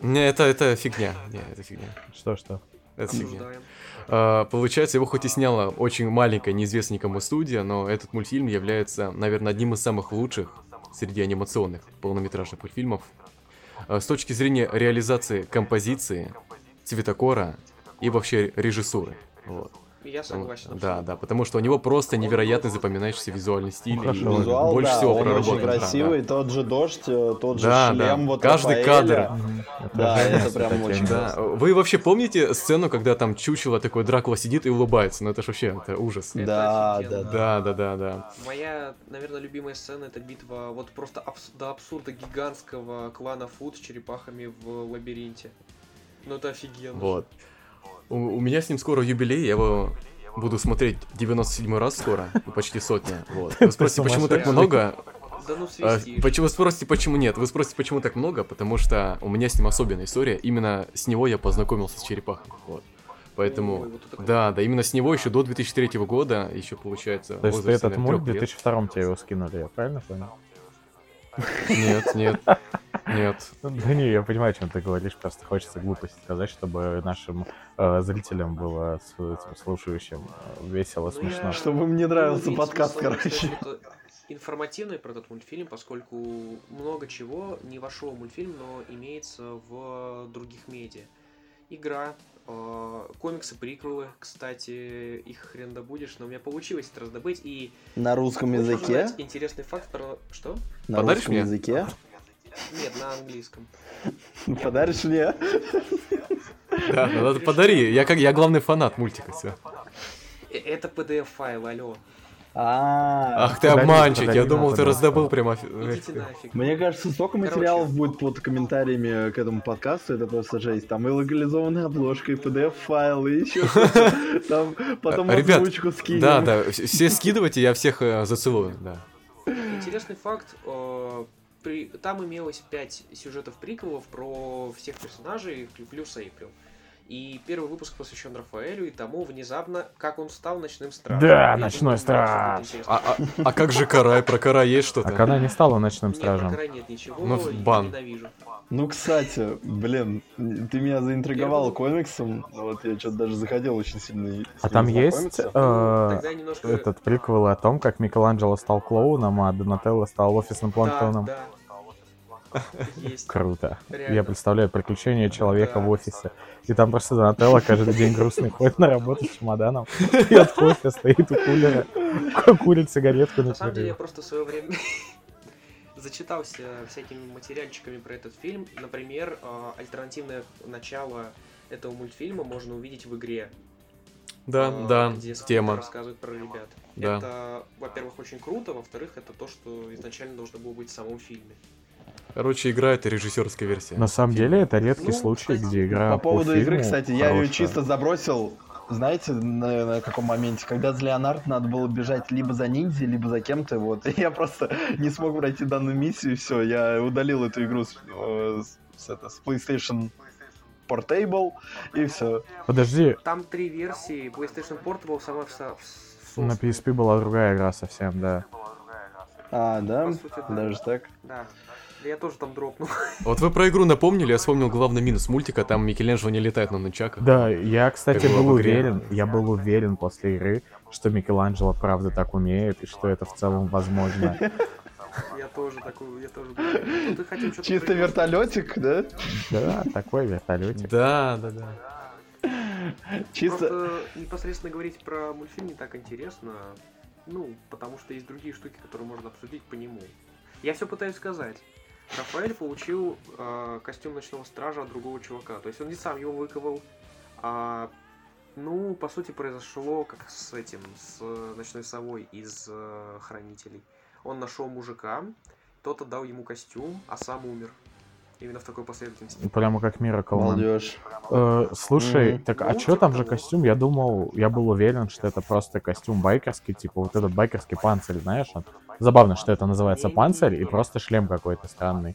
Не, это, это фигня. Не, это фигня. Что, что? Это. Обсуждаем. А, Получается, его хоть и сняла очень маленькая, неизвестная никому студия, но этот мультфильм является, наверное, одним из самых лучших среди анимационных полнометражных мультфильмов. А, С точки зрения реализации композиции, цветокора и вообще режиссуры. Вот. Я согласен. Да, абсолютно. да, потому что у него просто невероятный запоминающийся визуальный стиль. Ну, и хорошо, Визуал, больше да, всего он проработан. очень да, красивый, тот же дождь, э, тот же Да, шлем, да. вот Каждый Рафаэля. кадр. Да, это прям очень Да, вы вообще помните сцену, когда там чучело такое Дракула сидит и улыбается? Ну это ж вообще, это ужас. Это Да, да, Да, да, да, да. Моя, наверное, любимая сцена это битва вот просто абс- до абсурда гигантского клана Фуд с черепахами в лабиринте. Ну это офигенно. Вот. У, у меня с ним скоро юбилей, я его буду смотреть 97 раз скоро, ну, почти сотня. Вот. Вы спросите, почему так много? Да ну А, свистишь. Почему вы спросите, почему нет? Вы спросите, почему так много? Потому что у меня с ним особенная история. Именно с него я познакомился с черепахой. Вот. Поэтому, Ой, вот да, да, именно с него еще до 2003 года, еще получается. То есть ты этот мульт в трёх лет. 2002 тебе его скинули, я правильно понял? Нет, нет, нет. Ну, Да не, я понимаю, о чем ты говоришь, просто хочется глупость сказать, чтобы нашим э, зрителям было, с- этим слушающим, э, весело, Ну, смешно. Чтобы мне нравился подкаст, смысл короче. Информативный про этот мультфильм, поскольку много чего не вошло в мультфильм, но имеется в других медиа. Игра, э, комиксы, приквелы, кстати, их хрен добудешь, но у меня получилось это раздобыть, и На русском языке? интересный факт про... Что? На Подаришь русском мне? языке? Нет, на английском. Подаришь мне? Да, ну, надо подари. Я как я главный фанат мультика, все. Э, Это PDF-файл, алло. А, Ах ты Подари, обманщик, подари я думал, ты раздобыл прямо... Идите нафиг. Мне кажется, столько Короче. материалов будет под комментариями к этому подкасту, это просто жесть. Там и локализованная обложка, и PDF-файл, и еще. Там потом А, ребят, озвучку скинем. Да, да, вс- все скидывайте, я всех э, зацелую, да. Интересный факт. При- Там имелось пять сюжетов приквелов про всех персонажей, плюс Эйприл. И первый выпуск посвящен Рафаэлю и тому внезапно, как он стал ночным стражем. Да, Я ночной думаю, страж. А, а- а как же Карай? Про Карай есть А что-то? когда не стала ночным Нет, стражем? про Край нет ничего, Ну, и бан. ненавижу. Ну, кстати, блин, ты меня заинтриговал комиксом. Вот я что-то даже заходил очень сильно. и- А там есть э, немножко... этот приквел о том, как Микеланджело стал клоуном, а Донателло стал офисным Да, планктоном. да. Есть. Круто. Реально. Я представляю приключения человека Да. в офисе. И там просто Донателло каждый день грустный ходит на работу с чемоданом, пьет кофе, стоит у кулера, курит сигаретку на На самом деле я просто в свое время зачитался всякими материальчиками про этот фильм. Например, э, альтернативное начало этого мультфильма можно увидеть в игре. Да, э, да, где тема. рассказывает про ребят. Да. Это, во-первых, очень круто, во-вторых, это то, что изначально должно было быть в самом фильме. Короче, игра это режиссерская версия. На самом деле это редкий Ну, случай, где игра По поводу игры, фильму кстати, я ее хорошая. чисто забросил. Знаете, на, на каком моменте? Когда с Леонард надо было бежать либо за ниндзя, либо за кем-то, вот. И я просто не смог пройти данную миссию, все, я удалил эту игру с, э, с- с это, с PlayStation Portable, и все. Подожди, Там три версии. PlayStation Portable сама в, со- в на. PSP была другая игра совсем, да. А, да? По сути, да. Даже так? Да. Да Я тоже там дропнул. Вот вы про игру напомнили, я вспомнил главный минус мультика, там Микеланджело не летает на нунчаках. Да, я, кстати, был уверен, я был уверен после игры, что Микеланджело правда так умеет, и что это в целом возможно. Я тоже такой, я тоже. Ну, ты хотел что-то Чисто придумать. вертолетик, да? Да, такой вертолетик. Да, да, да. Чисто... Просто непосредственно говорить про мультфильм не так интересно. Ну, потому что есть другие штуки, которые можно обсудить по нему. Я все пытаюсь сказать. Рафаэль получил э, костюм ночного стража от другого чувака. То есть он не сам его выковал, а ну, по сути, произошло как с этим, с э, ночной совой из э, хранителей. Он нашел мужика, тот отдал ему костюм, а сам умер. Именно в такой последовательности. Прямо как Man. Балдеж. Э, слушай, Мгм. так а Ну, чё типа там же того. костюм? Я думал, я был уверен, что это просто костюм байкерский, типа вот этот байкерский панцирь, знаешь? он- Забавно, что это называется панцирь и просто шлем какой-то странный.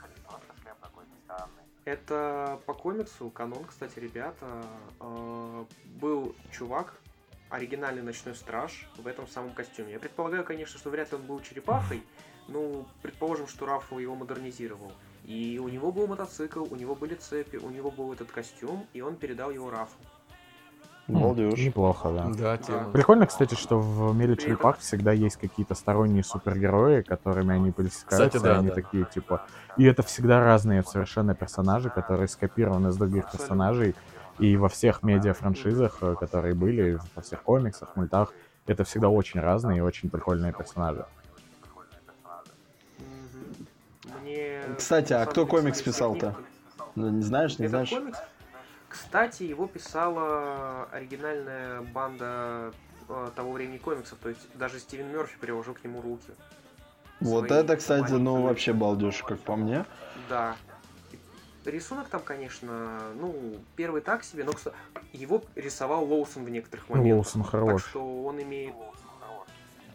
Это по комиксу, канон, кстати, ребята. э, Был чувак, оригинальный ночной страж в этом самом костюме. Я предполагаю, конечно, что вряд ли он был черепахой. Ну, предположим, что Рафа его модернизировал. И у него был мотоцикл, у него были цепи, у него был этот костюм, и он передал его Рафу. М, Балдеж. Неплохо, да. Да, тема. Прикольно, кстати, что в мире черепах всегда есть какие-то сторонние супергерои, которыми они пересекаются, Кстати, да, они да. такие, типа... И это всегда разные совершенно персонажи, которые скопированы с других персонажей. И во всех медиа-франшизах, э, которые были, во всех комиксах, мультах, это всегда очень разные и очень прикольные персонажи. Кстати, а кто комикс писал-то? Ну, Не знаешь, не знаешь? Кстати, его писала оригинальная банда э, того времени комиксов, то есть даже Стивен Мерфи приложил к нему руки. Вот Свои это, кстати, ну вообще балдеж, как по мне. Да. Рисунок там, конечно, ну, первый так себе, но кстати, его рисовал Лоусон в некоторых моментах. Лоусон Так хорош. что он имеет...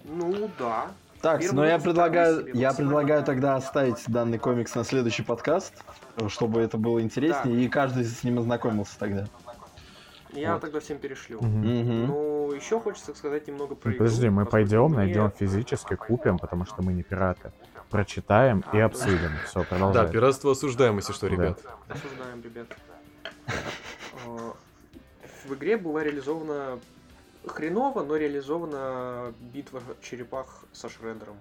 Ну, да. Так, но я выпуск предлагаю, я предлагаю тогда оставить данный комикс на следующий подкаст, чтобы это было интереснее, и каждый с ним ознакомился тогда. Я Вот. тогда всем перешлю. Мгм. Ну, еще хочется сказать немного про Ну, игру, Подожди, мы пойдем, найдем физически, купим, потому что мы не пираты. Прочитаем и А, обсудим. Все, Да, продолжай. пиратство осуждаем, если что, Да. ребят. Осуждаем, ребят. Э, В игре была реализована хреново, но реализована битва черепах со Шреддером.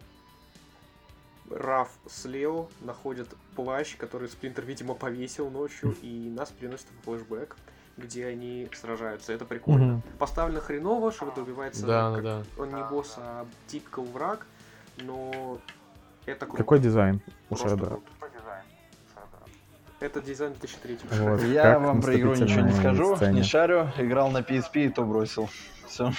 Раф с Лео находят плащ, который Сплинтер, видимо, повесил ночью, и нас переносят в флешбэк, где они сражаются. Это прикольно. Мгм. Поставлено хреново, Шреддер убивается Да, как- да. он не босс, а типкал враг, но это круто. Какой дизайн у Просто Шреддера? круто. Это дизайн 2003 Вот, Я как вам про игру ничего не скажу, сцене. не шарю, играл на PSP и то бросил. Все.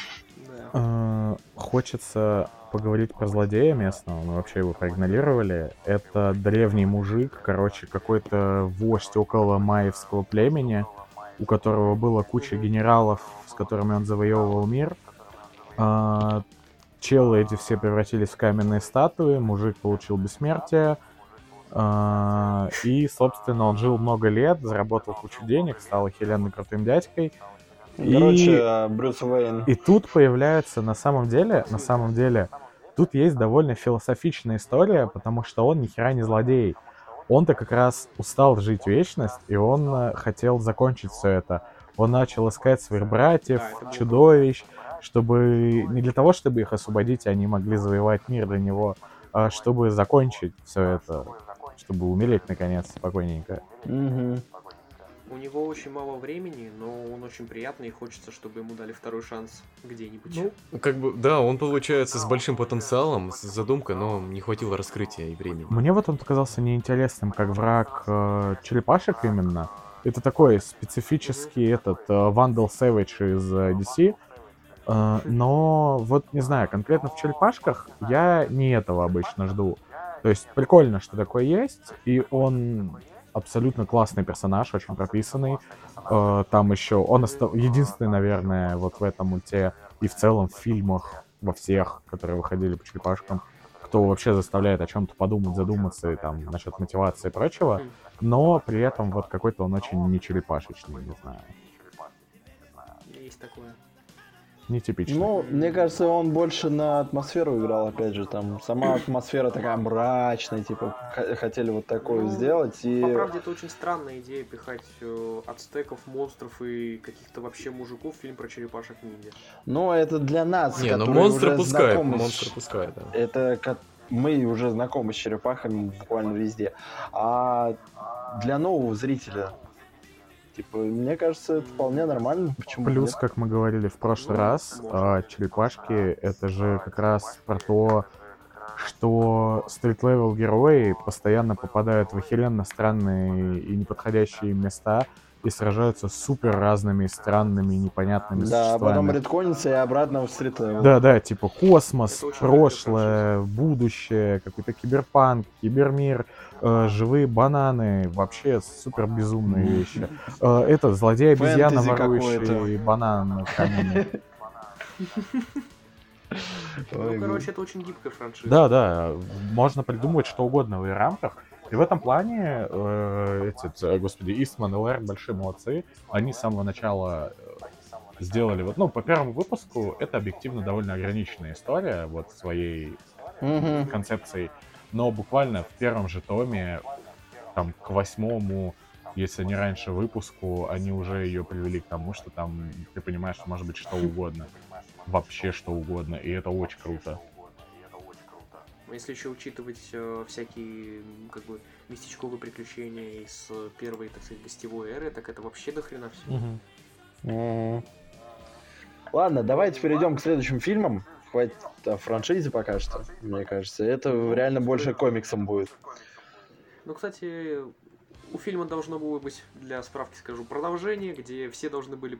Да. Э, хочется поговорить про злодея местного, мы вообще его проигнорировали. Это древний мужик, короче, какой-то вождь около маевского племени, у которого было куча генералов, с которыми он завоевывал мир. А, челы эти все превратились в каменные статуи, мужик получил бессмертие, а, и, собственно, он жил много лет, заработал кучу денег, стал охеренно крутым дядькой. Короче, и, а, Брюс Уэйн. И тут появляется, на самом деле, на самом деле, тут есть довольно философичная история, потому что он ни хера не злодей. Он-то как раз устал жить вечность, и он э, хотел закончить все это. Он начал искать своих братьев, чудовищ, чтобы не для того, чтобы их освободить, они могли завоевать мир для него, а чтобы закончить все это, чтобы умереть наконец спокойненько. Угу. У него очень мало времени, но он очень приятный и хочется, чтобы ему дали второй шанс где-нибудь. Ну, как бы, да, он получается с большим потенциалом, с задумкой, но не хватило раскрытия и времени. Мне вот он показался неинтересным, как враг э, черепашек именно. Это такой специфический этот э, Vandal Savage из э, DC, э, но вот не знаю, конкретно в черепашках я не этого обычно жду. То есть прикольно, что такое есть, и он абсолютно классный персонаж, очень прописанный. Э, там еще он единственный, наверное, вот в этом мульте и в целом в фильмах во всех, которые выходили по черепашкам, кто вообще заставляет о чем-то подумать, задуматься и там насчет мотивации и прочего, но при этом вот какой-то он очень не черепашечный, не знаю. Есть такое нетипичный. Ну, мне кажется, он больше на атмосферу играл, опять же, там сама атмосфера такая мрачная, типа, хотели вот такое ну, сделать, и... По правде, это очень странная идея пихать э, ацтеков, монстров и каких-то вообще мужиков в фильм про черепашек ниндзя. Ну, это для нас, Не, ну монстры пускай, знакомы... монстры пускай, да. Это мы уже знакомы с черепахами буквально везде. А для нового зрителя Типа, мне кажется, это вполне нормально. Почему Плюс, нет? как мы говорили в прошлый раз, а, черепашки это же как раз про то, что street-level герои постоянно попадают в охеренно странные и неподходящие места, и сражаются с супер разными странными непонятными да, существами. Да, потом retcon ится и обратно в street Да, да, типа космос, прошлое, будущее, какой-то киберпанк, кибермир, э, живые бананы, вообще супер безумные вещи. Э, это злодей обезьяна, ворующий банан. Ну, короче, это очень гибкая франшиза. Да, да, можно придумывать что угодно в ее рамках. И в этом плане э, эти, господи, Истман и Лэр большие молодцы. Они с самого начала э, сделали вот, ну, по первому выпуску это объективно довольно ограниченная история вот своей mm-hmm. концепцией, но буквально в первом же томе, там, к восьмому, если не раньше выпуску, они уже ее привели к тому, что там ты понимаешь, что может быть что угодно, вообще что угодно, и это очень круто. Если еще учитывать э, всякие как бы местечковые приключения из первой, так сказать, гостевой эры, так это вообще до хрена все. Угу. Ладно, давайте перейдем к следующим фильмам. Хватит о франшизе пока что, мне кажется. Это реально больше комиксом будет. Ну, кстати, у фильма должно было быть, для справки скажу, продолжение, где все должны были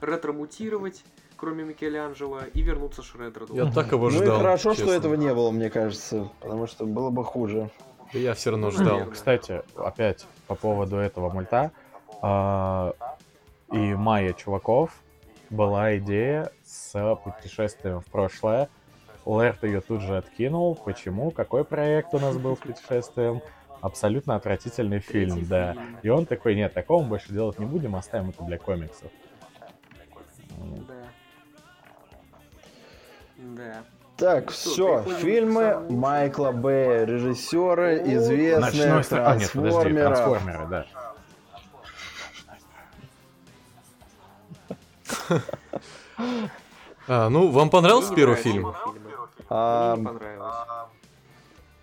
ретро-мутировать, кроме Микеланджело, и вернуться Шреддеру. Я так его ждал. Ну и хорошо, честно. что этого не было, мне кажется, потому что было бы хуже. Я все равно ждал. Кстати, опять по поводу этого мульта э, и Майя Чуваков была идея с путешествием в прошлое. Лэрт ее тут же откинул. Почему? Какой проект у нас был с путешествием? Абсолютно отвратительный фильм, да. И он такой, нет, такого мы больше делать не будем, оставим это для комиксов. Да. Так, ну, все, фильмы Майкла Б, режиссеры, известные Ночной... трансформеры. А, нет, подожди, трансформеры, да. А, ну, вам понравился первый фильм? А, Мне не понравилось.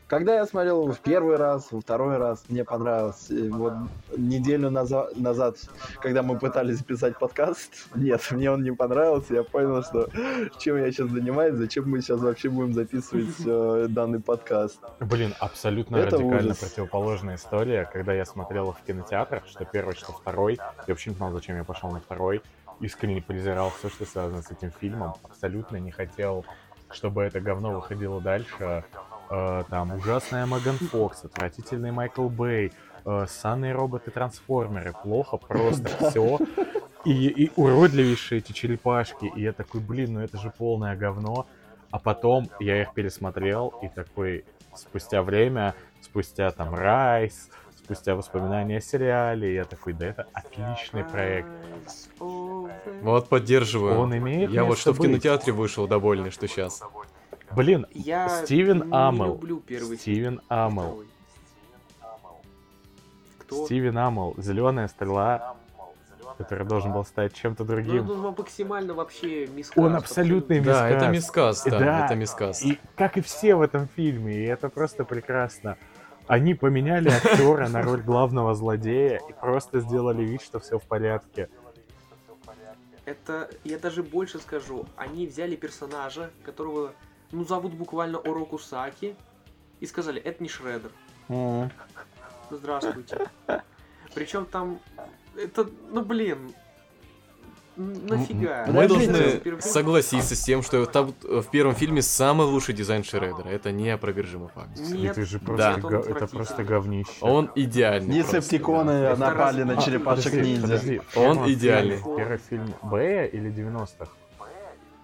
Когда я смотрел его в первый раз, во второй раз, мне понравилось. И вот неделю назад, назад, когда мы пытались записать подкаст, нет, мне он не понравился. Я понял, что чем я сейчас занимаюсь, зачем мы сейчас вообще будем записывать э, данный подкаст. Блин, абсолютно Это радикально ужас. противоположная история, когда я смотрел в кинотеатрах, что первый, что второй. Я вообще не знал, зачем я пошел на второй. Искренне презирал все, что связано с этим фильмом. Абсолютно не хотел, чтобы это говно выходило дальше. Э, там ужасная Меган Фокс, отвратительный Майкл Бэй, э, санные роботы-трансформеры. Плохо просто все. И, и уродливейшие эти черепашки. И я такой, блин, ну это же полное говно. А потом я их пересмотрел и такой, спустя время, спустя там Райс, спустя воспоминания о сериале, я такой, да это отличный проект. Вот поддерживаю. Он имеет Я вот что место в кинотеатре вышел довольный, что сейчас. Блин, Я Стивен Амел. люблю первый Стивен. Амел. Кто? Стивен Амел, зеленая стрела, который должен был стать чем-то Ну, другим. ну, максимально вообще мискас. Он абсолютный Да, мискас. это мискас, да, Да, это мискас. И как и все в этом фильме, и это просто прекрасно. Они поменяли актера на роль главного злодея и просто сделали вид, что все в порядке. Это, я даже больше скажу, они взяли персонажа, которого, ну, зовут буквально Ороку Саки, и сказали, это не Шредер. Здравствуйте. Причем там, это, ну, блин, нафига? Мы должны согласиться с тем, что там в первом фильме самый лучший дизайн Шреддера. Это неопровержимый факт. Нет, это же Да. просто, он га- это просто говнище. Он идеальный. Десептиконы Это напали раз- на черепашек ниндзя. Он идеальный. Первый фильм Бэя или 90-х?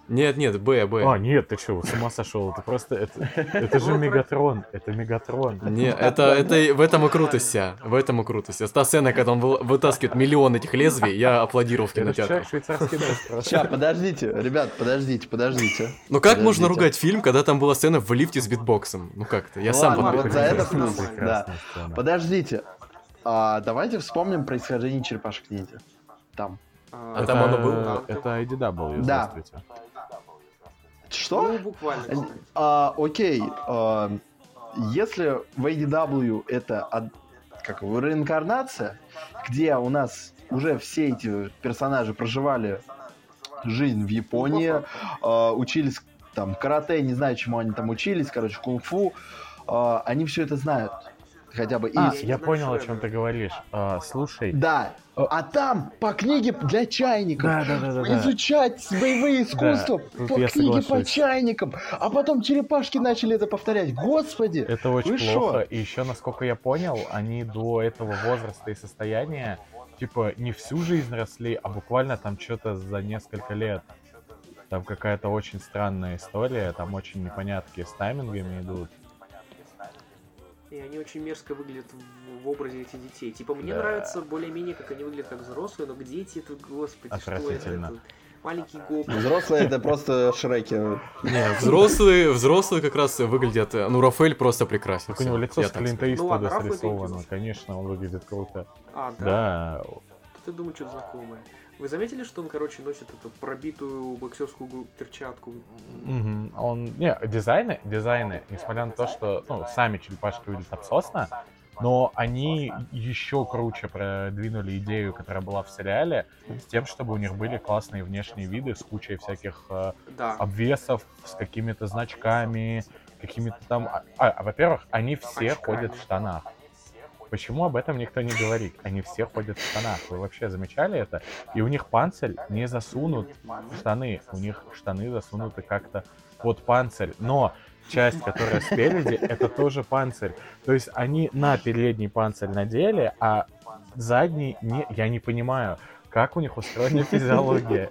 Нет, нет, Б, Б. А, нет, ты что, с ума сошел? Это просто, это, это же Мегатрон, это Мегатрон. Не, это, это в этом и крутость, а, в этом и крутость. Та сцена, когда он вы- вытаскивает миллион этих лезвий, я аплодировал в кинотеатре. швейцарский нож просто. Ща, подождите, ребят, подождите, подождите. Ну как можно Подождите. ругать фильм, когда там была сцена в лифте с битбоксом? Ну как-то, я Ну сам ладно, вот за это плюс, да. Сцена. Подождите. А, давайте вспомним происхождение черепашек ниндзя. Там. А, А Это, там оно было? это IDW, Да. здравствуйте. Что? Ну, буквально. А, окей. а, если в ADW это как реинкарнация, где у нас уже все эти персонажи проживали жизнь в Японии, а, учились там карате, не знаю, чему они там учились, короче, кунг-фу, а, они все это знают. Хотя бы А, из... я понял, о чем ты говоришь. А, слушай, Да. А там по книге для чайников. да, да, да, да, да. изучать боевые искусства тут по книге по соглашусь. чайникам, а потом черепашки начали это повторять. Господи! Это очень Вы плохо. шо? И еще, насколько я понял, они до этого возраста и состояния, типа, не всю жизнь росли, а буквально там что-то за несколько лет. Там какая-то очень странная история, там очень непонятки с таймингами идут. И они очень мерзко выглядят в, в образе этих детей. Типа, мне Да. нравится более-менее, как они выглядят как взрослые, но где дети это, господи, что это? Маленький гоблин. Взрослые это просто Шреки. Не, взрослые, взрослые как раз выглядят, э, ну Рафаэль просто прекрасен. Так у него лицо с скажу. Ну срисовано. Конечно, он выглядит круто. А, да? Да, Ты думаешь, что-то знакомое. Вы заметили, что он, короче, носит эту пробитую боксерскую перчатку? Мгм. Он, не, дизайны, дизайны, несмотря на то, что, ну, сами черепашки выглядят абсосно, но они еще круче продвинули идею, которая была в сериале, с тем, чтобы у них были классные внешние виды с кучей всяких э, Да. обвесов, с какими-то значками, какими-то там... А, а, во-первых, они все Очками. ходят в штанах. Почему об этом никто не говорит? Они все ходят в штанах. Вы вообще замечали это? И у них панцирь не засунут в штаны. У них штаны засунуты как-то под панцирь. Но часть, которая спереди, это тоже панцирь. То есть они на передний панцирь надели, а задний не... Я не понимаю, как у них устроена физиология.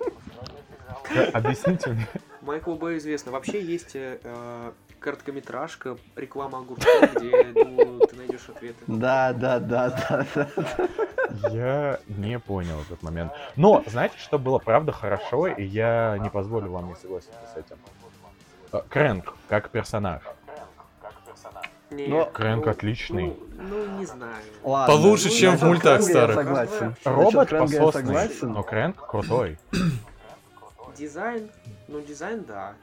Объясните мне. Майклу Бэй известно. Вообще есть э, э, короткометражка, реклама огурцов, где, думаю, ты найдешь ответы. Да, да, да, да, да. Я не понял этот момент. Но, знаете, что было правда хорошо, и я не позволю вам не согласиться с этим. Э, Крэнк, как персонаж. Не, Но- Крэнк ну, отличный. Ну, ну, не знаю. Ладно. Получше, Ну, чем в мультах Крэнга старых. Я согласен. Робот пососный, но Крэнк крутой. Дизайн, ну, дизайн, да.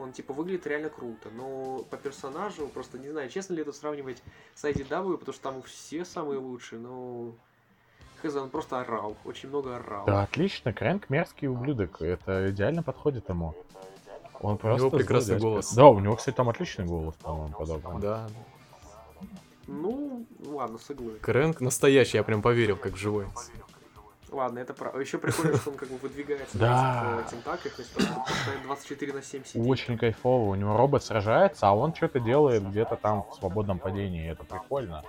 Он, типа, выглядит реально круто, но по персонажу, просто не знаю, честно ли это сравнивать с IDW, потому что там все самые лучшие, но... Хз, он просто орал, очень много орал. Да, отлично, Крэнк мерзкий ублюдок. Это идеально подходит ему. Он просто него злой прекрасный дядька. голос. Да, у него, кстати, там отличный голос, по-моему, подобный. Да. Ну, ладно, согласен. Крэнк настоящий, я прям поверил, как живой. Ладно, это правда. Еще прикольно, что он как бы выдвигается Да. на этих тентаклях, то есть постоянно 24 на 7 сидит. Очень кайфово. У него робот сражается, а он что-то делает где-то там в свободном падении. Это прикольно.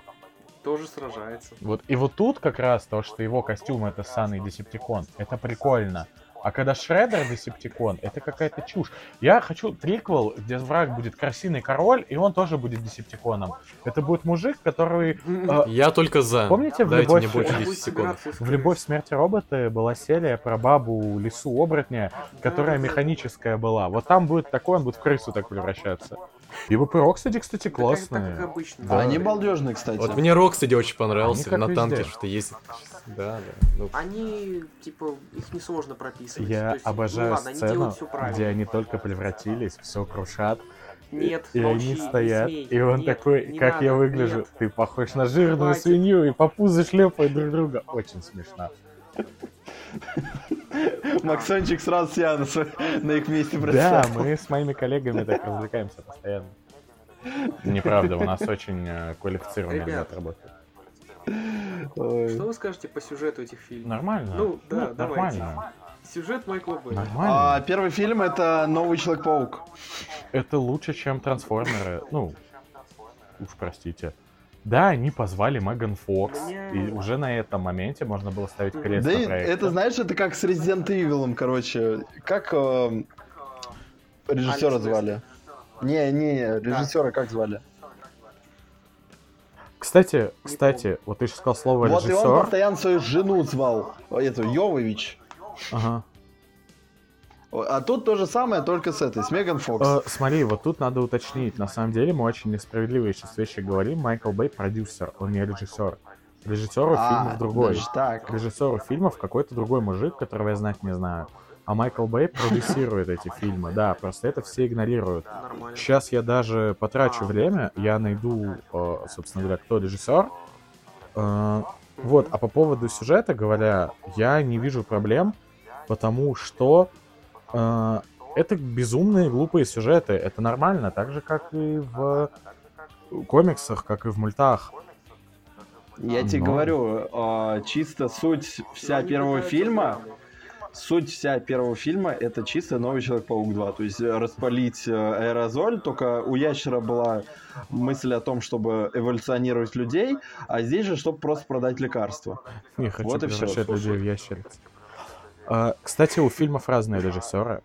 Тоже сражается. Вот, и вот тут как раз то, что его костюм это саный Десептикон, это прикольно. А когда Шреддер Десептикон, это какая-то чушь. Я хочу триквел, где враг будет красивый король, и он тоже будет Десептиконом. Это будет мужик, который... э, Я только за. Помните, в Дайте «Любовь- мне больше Он 10 будет секунд. собираться из в «Любовь, смерти роботы» была серия про бабу лису оборотня, которая механическая была. Вот там будет такой, он будет в крысу так превращаться. И ВП Рокстеди, кстати, как- Так, классные. как обычно. Да. Они балдежные, кстати. Вот мне Рокстеди очень понравился, Они на танке что есть. Да, да. Ну, Они, типа, их несложно прописывать. Я есть, обожаю ну, ладно, они сцену, правильно. где они только превратились, все крушат, Нет, и молчи, они не стоят, смей, и он нет, такой, не как я надо, выгляжу, нет. ты похож на жирную Хватит. свинью, и по пузу шлепают друг друга. Очень смешно. Максончик сразу себя на, их месте Да, представил. мы с моими коллегами так развлекаемся постоянно. Неправда, у нас очень э, квалифицированный Ребят. работает. Что вы скажете по сюжету этих фильмов? Нормально. Ну, да, давайте. нормально. Сюжет Майкла Бэя. Нормально. А, первый фильм это Новый Человек-паук. Это лучше, чем трансформеры. Ну, уж простите. Да, они позвали Меган Фокс, и уже на этом моменте можно было ставить крест Да на и проекте. это, знаешь, это как с Resident Evil, короче. Как э, режиссера Алекс звали? Не, не, режиссера как звали? Кстати, кстати, вот ты сейчас сказал слово Вот и он режиссер. постоянно свою жену звал, эту, Йовович. Ага. А тут то же самое, только с этой, с Меган Фокс. Э, смотри, вот тут надо уточнить. На самом деле мы очень несправедливые сейчас вещи говорим. Майкл Бэй продюсер, он не режиссер. Режиссеру А, фильмов другой. так. Режиссеру фильмов какой-то другой мужик, которого я знать не знаю. А Майкл Бэй продюсирует эти фильмы. Да, просто это все игнорируют. Нормально. Сейчас я даже потрачу время, я найду, э, собственно говоря, кто режиссер. Э, Вот, а по поводу сюжета говоря, я не вижу проблем, потому что э, это безумные глупые сюжеты. Это нормально, так же, как и в комиксах, как и в мультах. Я тебе Но- говорю, а, чисто суть вся первого фильма, суть вся первого фильма это чисто новый Человек-паук 2. То есть распалить э, аэрозоль, только у ящера была мысль о том, чтобы эволюционировать людей, а здесь же, чтобы просто продать лекарства. Не хочу Вот и превращать людей в ящериц. А, Кстати, у фильмов разные режиссеры.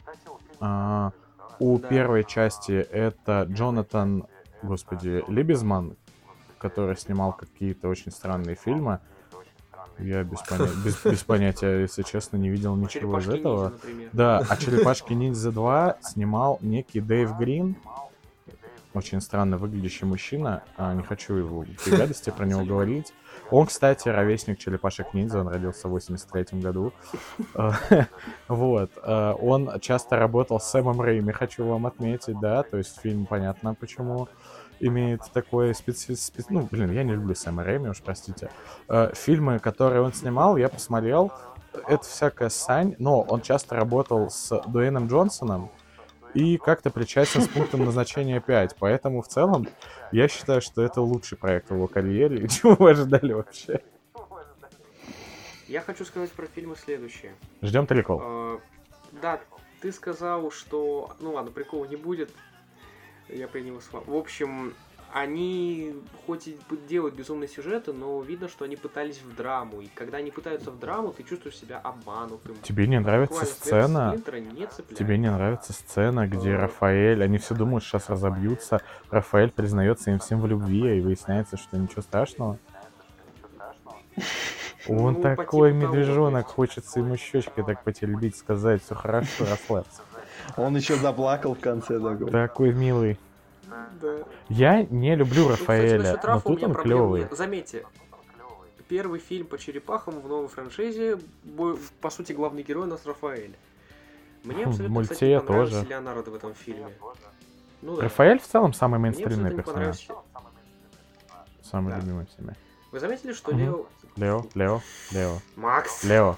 А, У первой части это Джонатан, господи, Либезман, который снимал какие-то очень странные фильмы. Я без, поня- без- без понятия, если честно, не видел ничего из этого. ниндзя. Да, а Черепашки Ниндзя 2 снимал некий Дэйв Грин. Очень странно выглядящий мужчина. А, не хочу его гадости про него говорить. Он, кстати, ровесник Черепашек Ниндзя, он родился в 83 году. Вот. а, Он часто работал с Сэмом Рэйми, хочу вам отметить, да. То есть фильм, понятно, почему имеет такой специ... спе- Ну, блин, я не люблю Сэма Рэйми, уж простите. А, Фильмы, которые он снимал, я посмотрел. Это всякая сань, но он часто работал с Дуэйном Джонсоном и как-то причастен с пунктом назначения 5. Поэтому в целом я считаю, что это лучший проект в его карьере. Чего вы ожидали вообще? Я хочу сказать про фильмы следующее. Ждем трикол. Э, Да, ты сказал, что... Ну ладно, прикола не будет. Я принял с. В общем, они хоть и делают безумные сюжеты, но видно, что они пытались в драму. И когда они пытаются в драму, ты чувствуешь себя обманутым. Тебе не нравится Буквально сцена? Не цепляет. Тебе не нравится сцена, где Э. Рафаэль, они все думают, что сейчас разобьются, Рафаэль признается им всем в любви, и выясняется, что ничего страшного. Он Ну, такой типу того, медвежонок, то есть. хочется ему щечки так потеребить, сказать, все хорошо, расслабься. Он еще заплакал в конце такой. Такой милый. Да. Я не люблю кстати, Рафаэля, насчет но Рафа тут он клевый. нет. Заметьте, первый фильм по черепахам в новой франшизе, по сути, главный герой у нас Рафаэль. Мне Хм, абсолютно, мульте кстати, не понравился тоже. Леонардо в этом фильме. Ну да. Рафаэль в целом самый мейнстримный персонаж. Самый Да. любимый всеми. Вы заметили, что Мгм. Лео... Лео, Лео, Лео, Макс! Лео.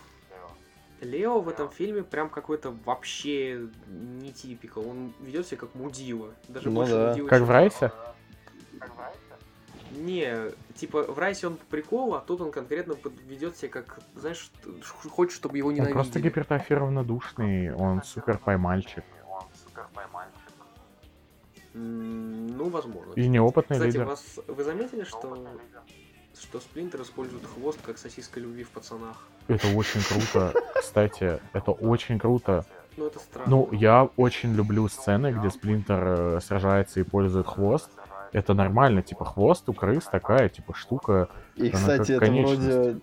Лео в этом фильме прям какой-то вообще не типикал. Он ведет себя как мудила. Даже Ну больше да. мудила, Как в Райсе? Не, типа в Райсе он по приколу, а тут он конкретно ведет себя как, знаешь, ш- хочет, чтобы его Он ненавидели. просто гипертрофированно душный, он супер поймальчик. Ну, возможно. И неопытный Кстати, лидер. вас, вы заметили, что, что Сплинтер использует хвост как сосиска любви в пацанах? Это очень круто. Кстати, это очень круто. Ну, это странно. Ну, я очень люблю сцены, где Сплинтер э, сражается и пользует хвост. Это нормально, типа хвост у крыс такая, типа штука. И, кстати, это вроде...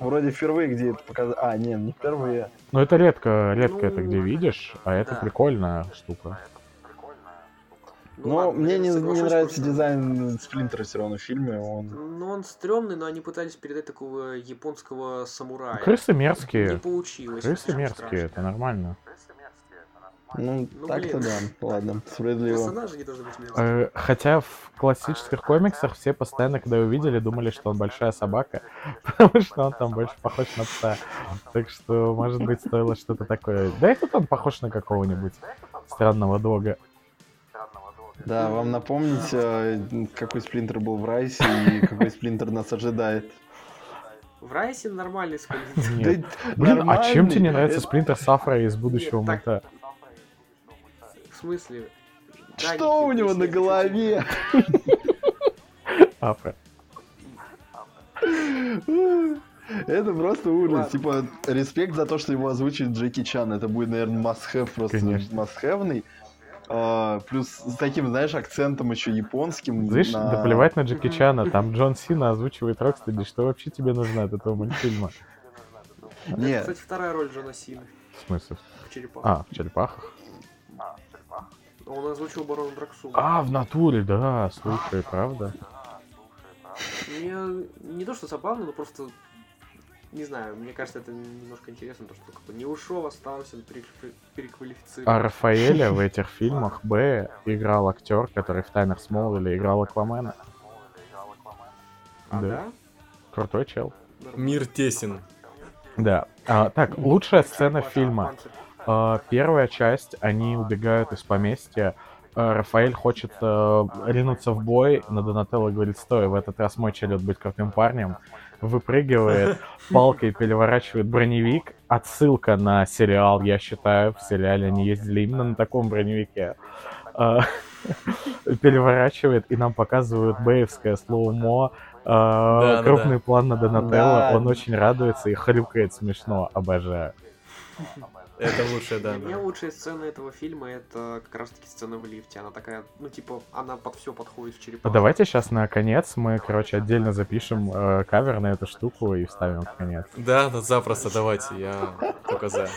Вроде впервые, где это показали... А, нет, не впервые. Но это редко, редко это Ну, где видишь, а это да. прикольная штука. Ну Но ладно, мне не, не нравится просто- дизайн Сплинтера все равно в фильме. Он... Ну, он стрёмный, но они пытались передать такого японского самурая. Крысы Не мерзкие. получилось. Крысы мерзкие, страшно. это нормально. Ну, Ну, так-то да. Ладно, справедливо. Персонажи не должны быть мерзкими. Э, Хотя в классических комиксах все постоянно, когда его видели, думали, что он большая собака, потому что он там больше похож на пса. Так что, может быть, стоило что-то такое. Да и тут он похож на какого-нибудь странного дога. Да, вам напомнить, э, какой Сплинтер был в Райсе и какой Сплинтер нас ожидает. В Райсе нормальный Сплинтер. Да, Блин, а чем тебе не нравится Сплинтер Сафра из будущего мульта? В смысле? Что у него на голове? Афра. Это просто ужас. Ладно. Типа, респект за то, что его озвучит Джеки Чан. Это будет, наверное, must-have просто Конечно. А, плюс с таким, знаешь, акцентом еще японским. Знаешь, на- да плевать на Джеки Чана, там Джон Сина озвучивает Рокстеди, что вообще тебе нужно от этого мультфильма? Это, Нет, кстати, вторая роль Джона Сины В смысле? в черепах. А, в черепахах? Он озвучил Барона Драксума. А, в натуре, да, слушай, правда? Мне не то, что забавно, но просто не знаю, мне кажется, это немножко интересно, то, что как бы не ушел, остался, переквали- переквалифицирован. А Рафаэля в этих фильмах Б играл актер, который в Тайнах Смолвиля играл Аквамена. А, да. да? Крутой чел. Мир тесен. Да. А, так, лучшая сцена фильма. А, Первая часть, они убегают из поместья. А, Рафаэль хочет э, ринуться в бой, но Донателло говорит, стой, в этот раз мой черед быть крутым парнем. Выпрыгивает, палкой переворачивает броневик. Отсылка на сериал, я считаю, в сериале они ездили именно на таком броневике. А, Переворачивает, и нам показывают бэевское слоумо. да, Крупный план на Донателло, он очень радуется и хрюкает смешно, обожаю. Это лучшее, да. Для меня лучшая сцена этого фильма это как раз таки сцена в лифте. Она такая, ну типа, она под все подходит в А черепах. Давайте сейчас на конец мы, короче, отдельно запишем э, кавер на эту штуку и вставим в конец. Да, да, запросто, давайте, я только за.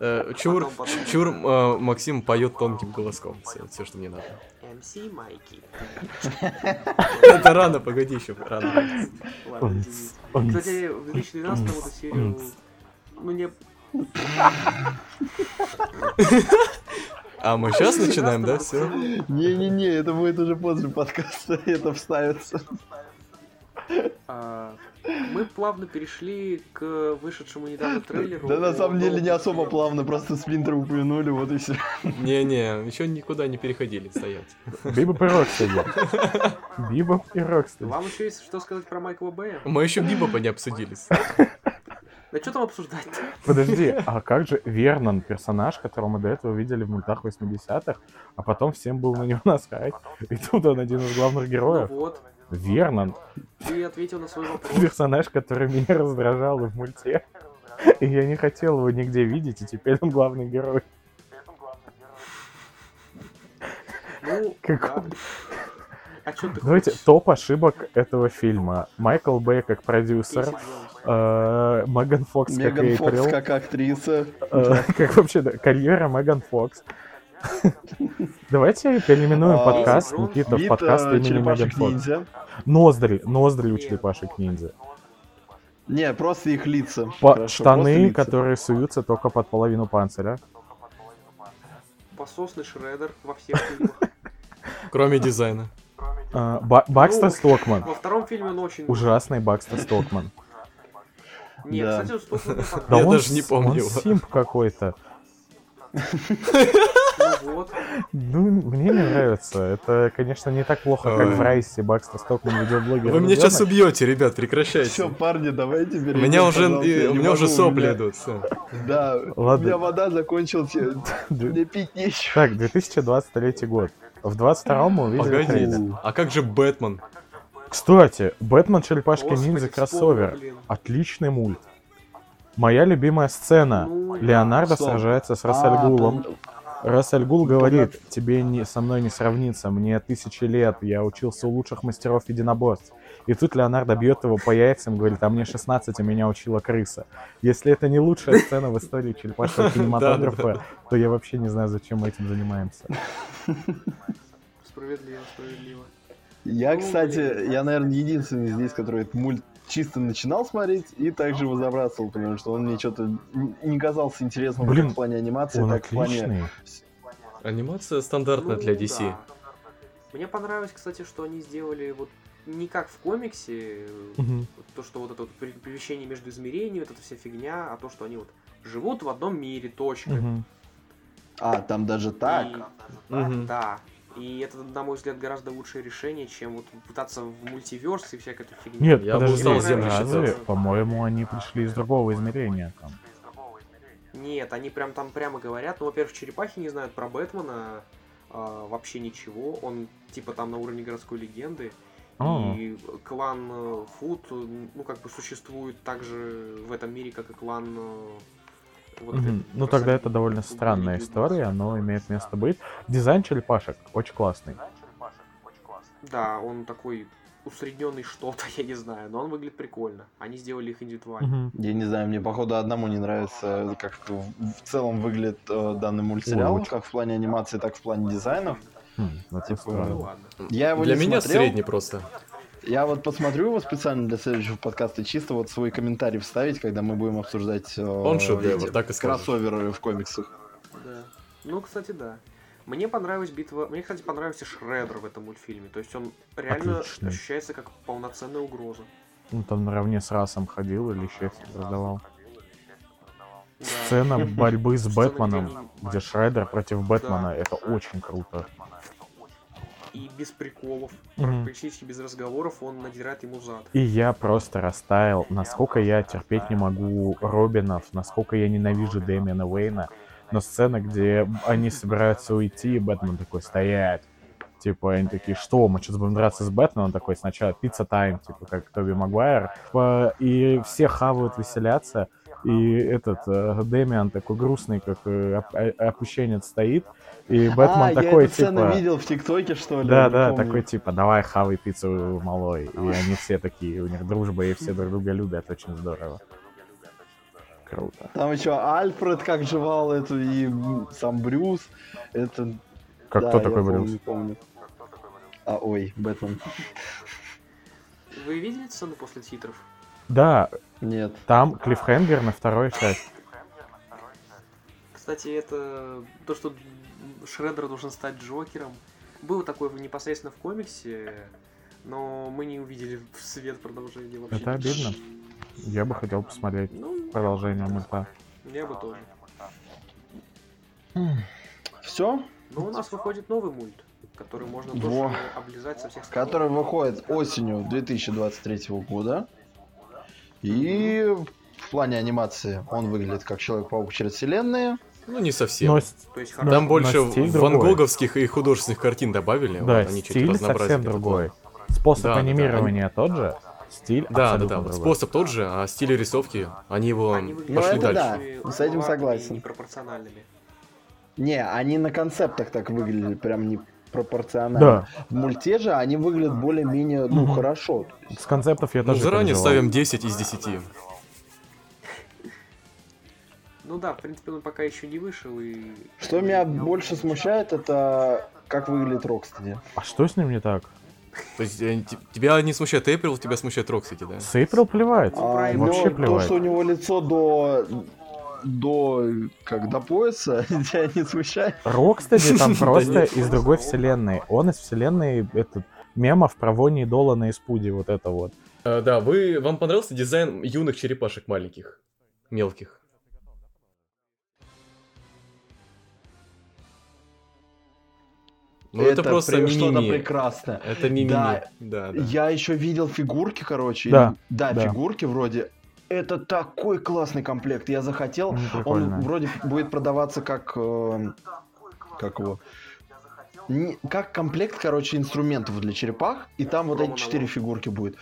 Э, Чур. Чур э, Максим поет тонким голоском. Все, что мне надо. MC Майки. Это рано, погоди еще, рано. Кстати, в 2012 эту серию... Ну, не... А мы сейчас начинаем, да, все? Не-не-не, это будет уже после подкаста, это вставится. А, Мы плавно перешли к вышедшему недавно трейлеру. Да на самом деле не особо плавно, просто Сплинтера упомянули, вот и все. Не-не, еще никуда не переходили, стоять. Бибоп и Рокстеди. Бибоп и Рокстеди. Вам еще есть что сказать про Майкла Бэя? Мы еще Бибопа не обсудились. Да что там обсуждать-то? Подожди, а как же Вернон, персонаж, которого мы до этого видели в мультах 80-х, а потом всем был на него насрать, и тут он один из главных Ну героев. вот, Вернон, ты ответил на свой вопрос. персонаж, который меня раздражал в мульте. И я не хотел его нигде видеть, и теперь он главный герой. Ну, Как да. А что ты Давайте хочешь? топ ошибок этого фильма. Майкл Бэй как продюсер, э, Меган Фокс как Меган Фокс Эйприл, как актриса. э, как вообще да, карьера Меган Фокс. Давайте переименуем А, подкаст Никита в подкаст э, имени Меган Фокс. Ноздри, ноздри у черепашек ниндзя. Не, просто их лица. По- Хорошо, штаны, лица. которые суются только под половину панциря. Пососный Шредер во всех фильмах. Кроме дизайна. Э, Ба- Бакстер Ну, Стокман. Во втором фильме он очень... Ужасный Бакстер Стокман. Нет, Да. кстати, Стокман Да. Я он даже не помню он его. симп какой-то. Ну вот. Ну, мне не нравится. Это, конечно, не так плохо, как в Райсе Бакста Стокман видеоблогер. Вы меня сейчас убьете, ребят, прекращайте. Все, парни, давайте У перейдем, меня уже, и- у меня уже сопли идут. Да, у меня вода закончилась, мне пить нечего. Так, 2023 год. В 22 мы увидели трейлер. А как же Бэтмен? Кстати, Бэтмен Черепашка Господи, Ниндзя кроссовер. блин. Отличный мульт. Моя любимая сцена. Ну, Леонардо сражается с А, Рассельгулом. там- Рассельгул говорит, тебе не, со мной не сравниться, мне тысячи лет, я учился у лучших мастеров единоборств. И тут Леонардо бьет его по яйцам, говорит, а мне 16, а меня учила крыса. Если это не лучшая сцена в истории черепашного кинематографа, то я вообще не знаю, зачем мы этим занимаемся. Справедливо, справедливо. Я, Ну, кстати, я, наверное, единственный здесь, который этот мульт чисто начинал смотреть и также его забрасывал, потому что он мне что-то не казался интересным Блин, в плане анимации, Он так и в плане... отличный. Анимация стандартная Ну, для DC. да. Мне понравилось, кстати, что они сделали вот не как в комиксе, вот то, что вот это вот пере- перемещение между измерениями, вот эта вся фигня, а то, что они вот живут в одном мире, точка. Мгм. А, там даже так. И- Мгм. Да. И это, на мой взгляд, гораздо лучшее решение, чем вот пытаться в мультиверс и всякой этой фигне. Нет, Я подожди, разве? По-моему, они пришли из другого измерения. Там. Нет, они прям там прямо говорят. Ну, во-первых, черепахи не знают про Бэтмена а, вообще ничего. Он типа там на уровне городской легенды. А. И клан э, Фуд, э, ну, как бы существует так же в этом мире, как и клан... э, вот Ну тогда это довольно странная история, но имеет место быть. Дизайн черепашек очень классный. Да, он такой усредненный что-то, я не знаю, но он выглядит прикольно. Они сделали их индивидуально. Мгм. Я не знаю, мне походу одному не нравится, как в целом выглядит э, данный мультсериал, Ой, как в плане анимации, так в плане дизайнов. Хм, это Типа, Ну ладно. Я его Для не меня смотрел. средний просто. Я вот посмотрю его специально для следующего подкаста, чисто вот свой комментарий вставить, когда мы будем обсуждать э, Он шедевр, так и скажешь. кроссоверы в комиксах. Да. Ну, кстати, да. Мне понравилась битва. Мне, кстати, понравился Шреддер в этом мультфильме. То есть он реально Отличный. ощущается как полноценная угроза. Ну там наравне с расом ходил или счастье раздавал. Да. Сцена борьбы с Бэтменом, где Шреддер против Бэтмена, это очень круто. И без приколов, Мгм. практически без разговоров, он надирает ему зад. И я просто растаял, насколько я терпеть не могу Робинов, насколько я ненавижу Дэмиана Уэйна. Но сцена, где они собираются уйти, и Бэтмен такой стоять. Типа, они такие, что, мы сейчас будем драться с Бэтменом? Он такой, сначала пицца тайм, типа, как Тоби Магуайр. Типа, И все хавают, веселятся. И этот э, Дэмиан такой грустный, как э, э, опущенец стоит. И Бэтмен а, такой, я эту сцену типа... видел в ТикТоке, что ли? Да, да, помню. такой типа, давай хавай пиццу малой. И они все такие, у них дружба, и все друг друга любят, очень здорово. Круто. Там еще Альфред как жевал эту, и сам Брюс. Это... Как да, кто такой помню, Брюс? помню. А, ой, Бэтмен. Вы видели сцену после титров? Да, Нет. там клиффхенгер на второй часть. Кстати, это то, что Шреддер должен стать Джокером. Было такое в- непосредственно в комиксе, но мы не увидели в свет продолжения вообще. Это обидно. Я бы хотел посмотреть Ну, продолжение мульта. я бы тоже. Все? Но у нас выходит новый мульт, который можно Во. тоже облизать со всех сторон. Который выходит осенью 2023 года. И в плане анимации он выглядит как Человек-паук через вселенные. Ну, не совсем. Но с- То есть Но- хорошо. Там но больше стиль ван другой. Гоговских и художественных картин добавили. да, вот, они чуть стиль совсем другой. Способ Да, да, да, анимирования тот же, стиль Да, да, да. другой. Способ тот же, а стиль рисовки, они его Они Ну, пошли это дальше. да. с этим согласен. Непропорциональными. Не, они на концептах так выглядели, прям не пропорционально. Да, В мульте же они выглядят более-менее, ну, Мгм. хорошо. с концептов я Ну, тоже заранее переживал. ставим 10 из 10. Ну да, в принципе, он пока еще не вышел и... Что меня больше смущает, это как выглядит Рокстеди. А что с ним не так? То есть э, тебя не смущает Эйприл, тебя смущает Рокстеди, да? С Эйприл плевать. Ну, А, правильно. но Вообще то, что у него лицо до до как до пояса, тебя не смущает. Рокстеди там просто из другой вселенной. Он из вселенной этот мемов про Вони Долана и Спуди, вот это вот. Э, да, вы, вам понравился дизайн юных черепашек маленьких? Мелких? Ну, это, это просто прям что-то прекрасное. Это мимими. Да. Да, да. Я еще видел фигурки, короче. Да. Да, да, фигурки вроде. Это такой классный комплект. Я захотел. Ну, Он вроде будет продаваться как... Э, как его? Не, как комплект, короче, инструментов для черепах, и там вот эти четыре фигурки будет.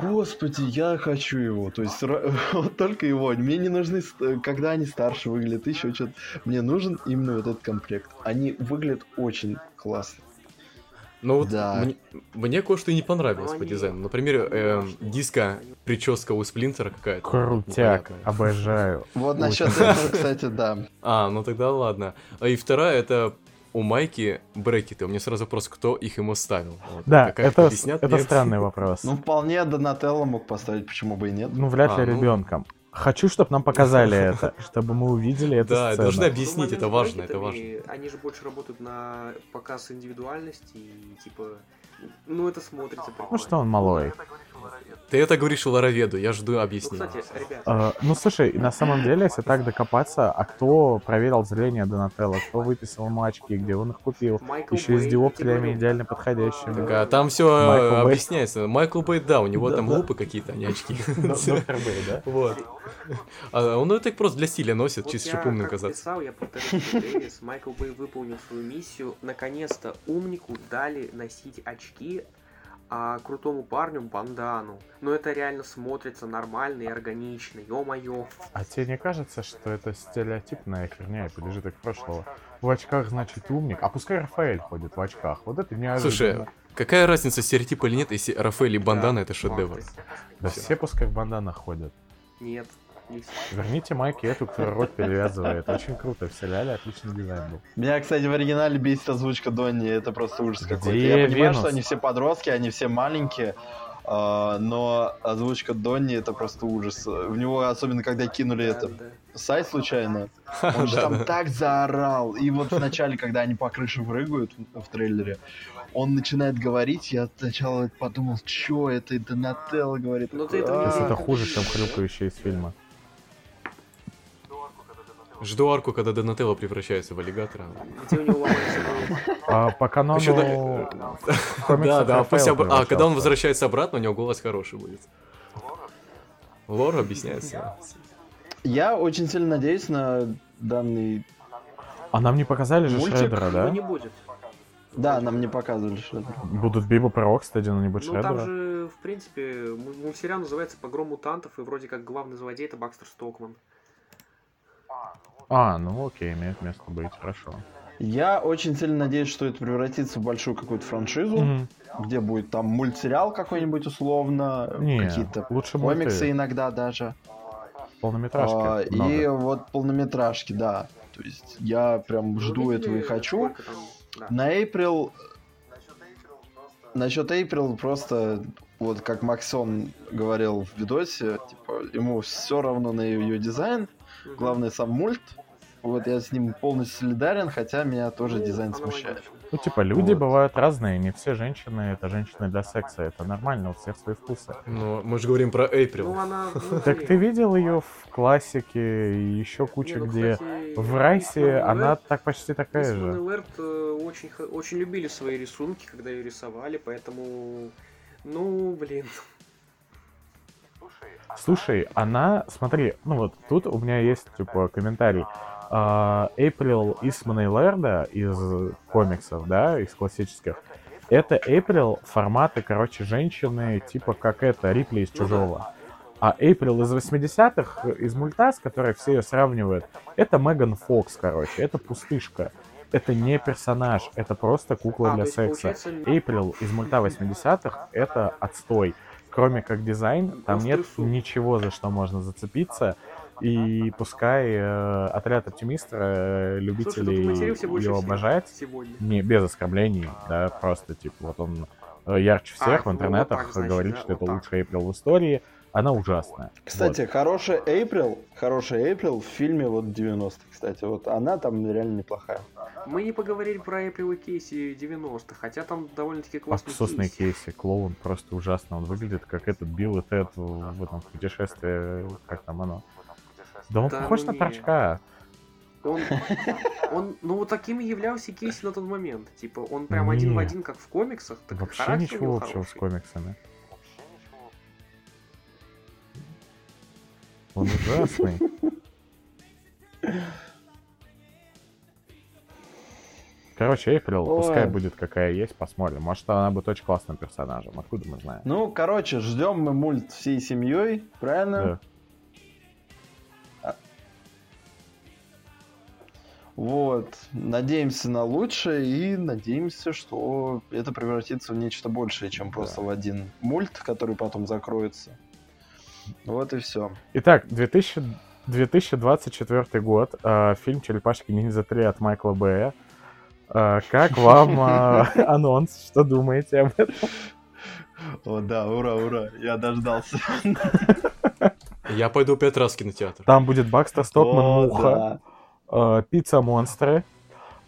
Господи, я хочу его. То есть вот только его. Мне не нужны, когда они старше выглядят, еще что-то. Мне нужен именно вот этот комплект. Они выглядят очень классно. Ну вот да. мне, мне кое-что и не понравилось по дизайну. Например, э, диска прическа у Сплинтера какая-то. Крутяк, обожаю. Вот насчет этого, кстати, да. А, ну тогда ладно. А и вторая это у Майки брекеты. У меня сразу вопрос, кто их ему ставил. Вот, да, это, объяснят, это странный вопрос. Ну, вполне Донателло мог поставить, почему бы и нет. Ну, вряд ли а, ну... ребенком. Хочу, чтобы нам показали это, чтобы мы увидели это. Да, должны объяснить, это важно, это важно. Они же больше работают на показ индивидуальности и типа, ну это смотрится. Ну что он малой. Ты это говоришь Лароведу, я жду объяснения. Ну, кстати, ребята... Uh, ну, слушай, на самом деле, если так докопаться, а кто проверил зрение Донателло, кто выписал ему очки, где он их купил, Майкл еще Бэй, и с диоптриями идеально подходящими. Так, а там все Майкл объясняется. Бэй. Майкл Бэй, да, у него да, там да. лупы какие-то, а не очки. Доктор Бэй, да? Вот. А он это просто для стиля носит, чисто чтобы умным казаться. я повторю, Майкл Бэй выполнил свою миссию. Наконец-то умнику дали носить очки, а крутому парню бандану. Но это реально смотрится нормально и органично, ё-моё. А тебе не кажется, что это стереотипная херня и побежит к прошлого? В очках значит умник, а пускай Рафаэль ходит в очках. Вот это неожиданно. Слушай, какая разница, стереотип или нет, если Рафаэль и бандана да, это шедевр? Да все пускай в банданах ходят. Нет, Верните майки эту, которая рот перевязывает. Очень круто. В сериале отличный дизайн был. Меня, кстати, в оригинале бесит озвучка Донни. Это просто ужас какой-то. Я понимаю, что они все подростки, они все маленькие. Uh, но озвучка Донни это просто ужас. В него, особенно когда кинули это да. сайт случайно, он же там так заорал. И вот в начале, когда они по крыше прыгают в трейлере, он начинает говорить, я сначала подумал, что это, и Донателло говорит. Ну, ты это, это хуже, чем хрюкающий из фильма. Жду арку, когда Донателло превращается в аллигатора. Где у него а, По канону... Да, да, а когда он возвращается обратно, у него голос хороший будет. Лор объясняется. Я очень сильно надеюсь на данный... А нам не показали же Шреддера, да? не будет. Да, нам не показывали Шреддера. Будут Биба Про, кстати, но не будет Шреддера. Ну там же, в принципе, мультсериал называется «Погром мутантов», и вроде как главный злодей это Бакстер Стокман. А, ну окей, имеет место быть, хорошо. Я очень сильно надеюсь, что это превратится в большую какую-то франшизу, mm где будет там мультсериал какой-нибудь условно, какие-то лучше комиксы мульты. иногда даже. Полнометражки. А, и вот полнометражки, да. То есть я прям ну, жду этого и хочу. На April... Насчет April просто, вот как Максон говорил в видосе, типа, ему все равно на ее дизайн, главное сам мульт. Вот я с ним полностью солидарен, хотя меня тоже дизайн смущает. Ну, типа, люди вот. бывают разные, не все женщины это женщины для секса, это нормально, у всех свои вкусы. Ну, мы же говорим про Эйприл. Ну, она... Так ты видел ее в классике и еще куча, ну, где в Райсе она так почти такая же. Лэрд э, очень, очень любили свои рисунки, когда ее рисовали, поэтому, ну, блин, Слушай, она, смотри, ну вот тут у меня есть, типа, комментарий. Эйприл Исмана и Лерда из комиксов, да, из классических, это Эйприл форматы, короче, женщины, типа как это, Рипли из Чужого. А Эйприл из 80-х, из мульта, с которой все ее сравнивают, это Меган Фокс, короче, это пустышка. Это не персонаж, это просто кукла а, для секса. Эйприл из мульта 80-х это отстой кроме как дизайн, там нет ничего, за что можно зацепиться. И пускай э, отряд оптимиста, э, любителей Слушай, его обожать, сегодня. не без оскорблений, да, просто типа вот он э, ярче всех а, в интернетах вот так, говорит, да, что вот это так. лучший Эйприл в истории, она ужасная. Кстати, вот. хорошая Эйприл, хорошая Эйприл в фильме вот 90 кстати, вот она там реально неплохая. Мы не поговорили про Эприл и Кейси 90 хотя там довольно-таки классный Абсусный Кейси. Кейси, клоун просто ужасно. Он выглядит как этот Билл и Тед в этом путешествии, как там оно. Да он да похож ну на торчка. Он, он, ну вот таким и являлся Кейси на тот момент. Типа, он прям один в один, как в комиксах. Так Вообще ничего общего с комиксами. Он ужасный. Короче, Эйприл, пускай будет какая есть, посмотрим. Может, она будет очень классным персонажем. Откуда мы знаем? Ну, короче, ждем мы мульт всей семьей, правильно? Да. А. Вот. Надеемся на лучшее и надеемся, что это превратится в нечто большее, чем просто да. в один мульт, который потом закроется. Вот и все. Итак, 2000, 2024 год. Э, фильм «Черепашки ниндзя 3» от Майкла Бэя. Э, как вам э, анонс? Что думаете об этом? О, да, ура, ура, я дождался. Я пойду пять раз в кинотеатр. Там будет Бакстер Стокман О, Муха, да. э, Пицца Монстры,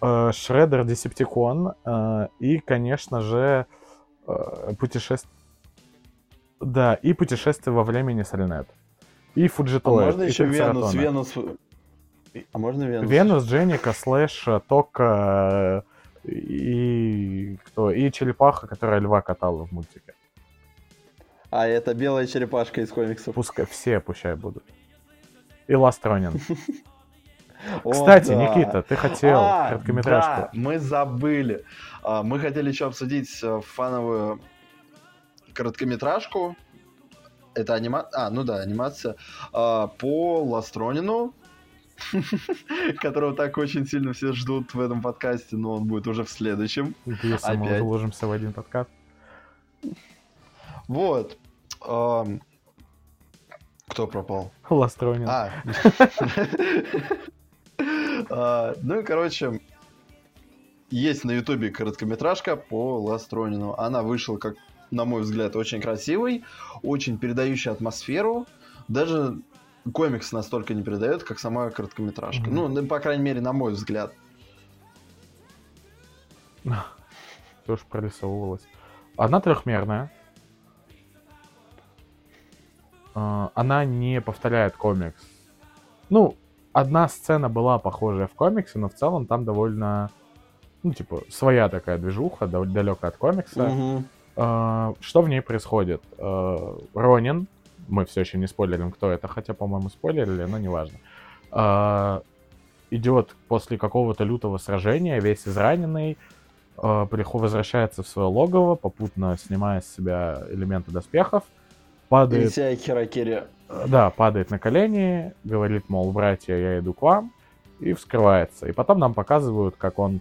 э, Шреддер Десептикон э, и, конечно же, э, путешествие да, и путешествие во времени с Альнет. И Фуджитоид. А можно еще Венус, Венус... А можно Венус? Венус, Дженника, Слэш, Тока и кто? И Черепаха, которая льва катала в мультике. А это белая черепашка из комиксов. Пускай все пущай будут. И Ластронин. Кстати, Никита, ты хотел а, короткометражку. Мы забыли. А, мы хотели еще обсудить э, фановую короткометражку. Это анимация... А, ну да, анимация. А, по Ластронину, которого так очень сильно все ждут в этом подкасте, но он будет уже в следующем. Если мы уложимся в один подкаст. Вот. кто пропал? Ластронин. А. а. Ну и, короче, есть на Ютубе короткометражка по Ластронину. Она вышла как на мой взгляд, очень красивый, очень передающий атмосферу. Даже комикс настолько не передает, как сама короткометражка. Mm-hmm. Ну, по крайней мере, на мой взгляд. Тоже прорисовывалась. Она трехмерная. А, она не повторяет комикс. Ну, одна сцена была похожая в комиксе, но в целом там довольно, ну, типа, своя такая движуха, далекая от комикса. Угу. А, что в ней происходит? А, Ронин, мы все еще не спойлерим, кто это, хотя, по-моему, спойлерили, но неважно. А, идет после какого-то лютого сражения, весь израненный, возвращается в свое логово, попутно снимая с себя элементы доспехов, падает... Херакири. Да, падает на колени, говорит, мол, братья, я иду к вам, и вскрывается. И потом нам показывают, как он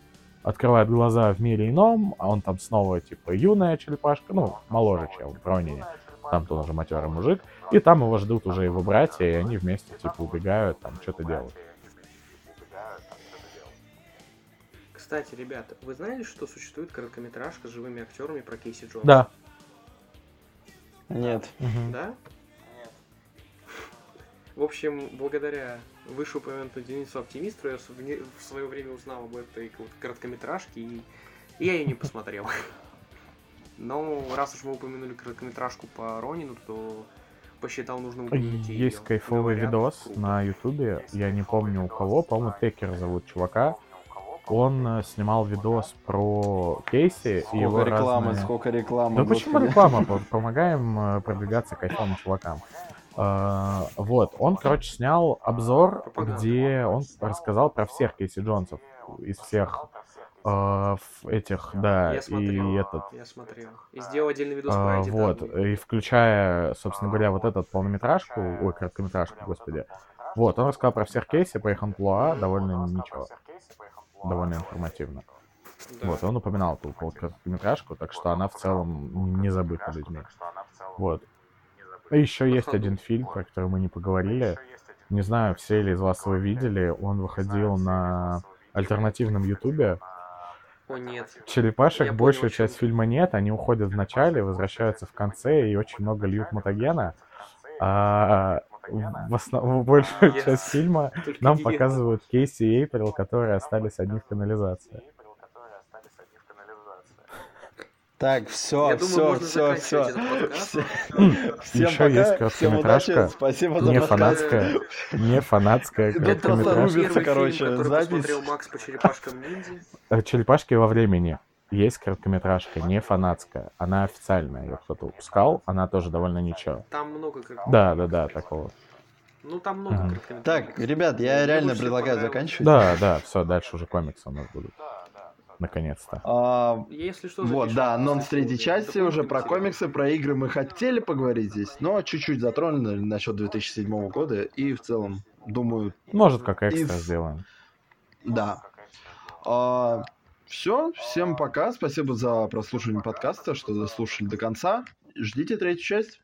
открывает глаза в мире ином, а он там снова, типа, юная черепашка, ну, моложе, чем в Ронине. Там тоже матерый мужик. И там его ждут уже его братья, и они вместе, типа, убегают, там, что-то делают. Кстати, ребята, вы знали, что существует короткометражка с живыми актерами про Кейси Джонса? Да. Нет. Да? Нет. В общем, благодаря вышеупомянутую Денису Оптимисту, я в свое время узнал об этой короткометражке, и я ее не посмотрел. Но раз уж мы упомянули короткометражку по Ронину, то посчитал нужным упомянуть Есть кайфовый видос на ютубе, я не помню у кого, по-моему, Текер зовут чувака. Он э, снимал видос про Кейси сколько и его рекламы, разные... сколько рекламы. Да почему реклама? Помогаем э, продвигаться кайфовым чувакам. Uh, вот, он, короче, снял обзор, где он рассказал про всех Кейси Джонсов из всех uh, этих, да, я смотрел, и этот. Я смотрел. И сделал отдельный видос uh, про эти, Вот, и включая, собственно говоря, вот этот полнометражку, ой, короткометражку, господи. Вот, он рассказал про всех Кейси, про их амплуа, довольно ничего. Довольно информативно. Да. Вот, он упоминал эту короткометражку, так что она в целом не забыта людьми. Вот. А еще есть один фильм, про который мы не поговорили. Не знаю, все ли из вас его видели. Он выходил на альтернативном ютубе. О, нет. Черепашек Я большую часть фильма нет, они уходят в начале, возвращаются в конце и очень много льют мутагена. А в основном большую yes. часть фильма нам показывают Кейси и Эйприл, которые остались одни в канализации. Так, все, все, все, все. Всем Еще пока, есть короткометражка. Спасибо за не фанатская, не фанатская короткометражка. короче, запись. Макс по черепашкам ниндзя. Э, черепашки во времени. Есть короткометражка, не фанатская. Она официальная, ее кто-то выпускал, она тоже довольно ничего. Там много Да, да, да, такого. Ну, там много ага. Так, ребят, я реально предлагаю заканчивать. Да, да, все, дальше уже комиксы у нас будут наконец-то. А, Если что, вот, да, анонс третьей части уже про комиксы, про игры мы хотели поговорить здесь, но чуть-чуть затронули насчет 2007 года и в целом, думаю... Может, как экстра и... сделаем. Да. А, все, всем пока, спасибо за прослушивание подкаста, что дослушали до конца. Ждите третью часть.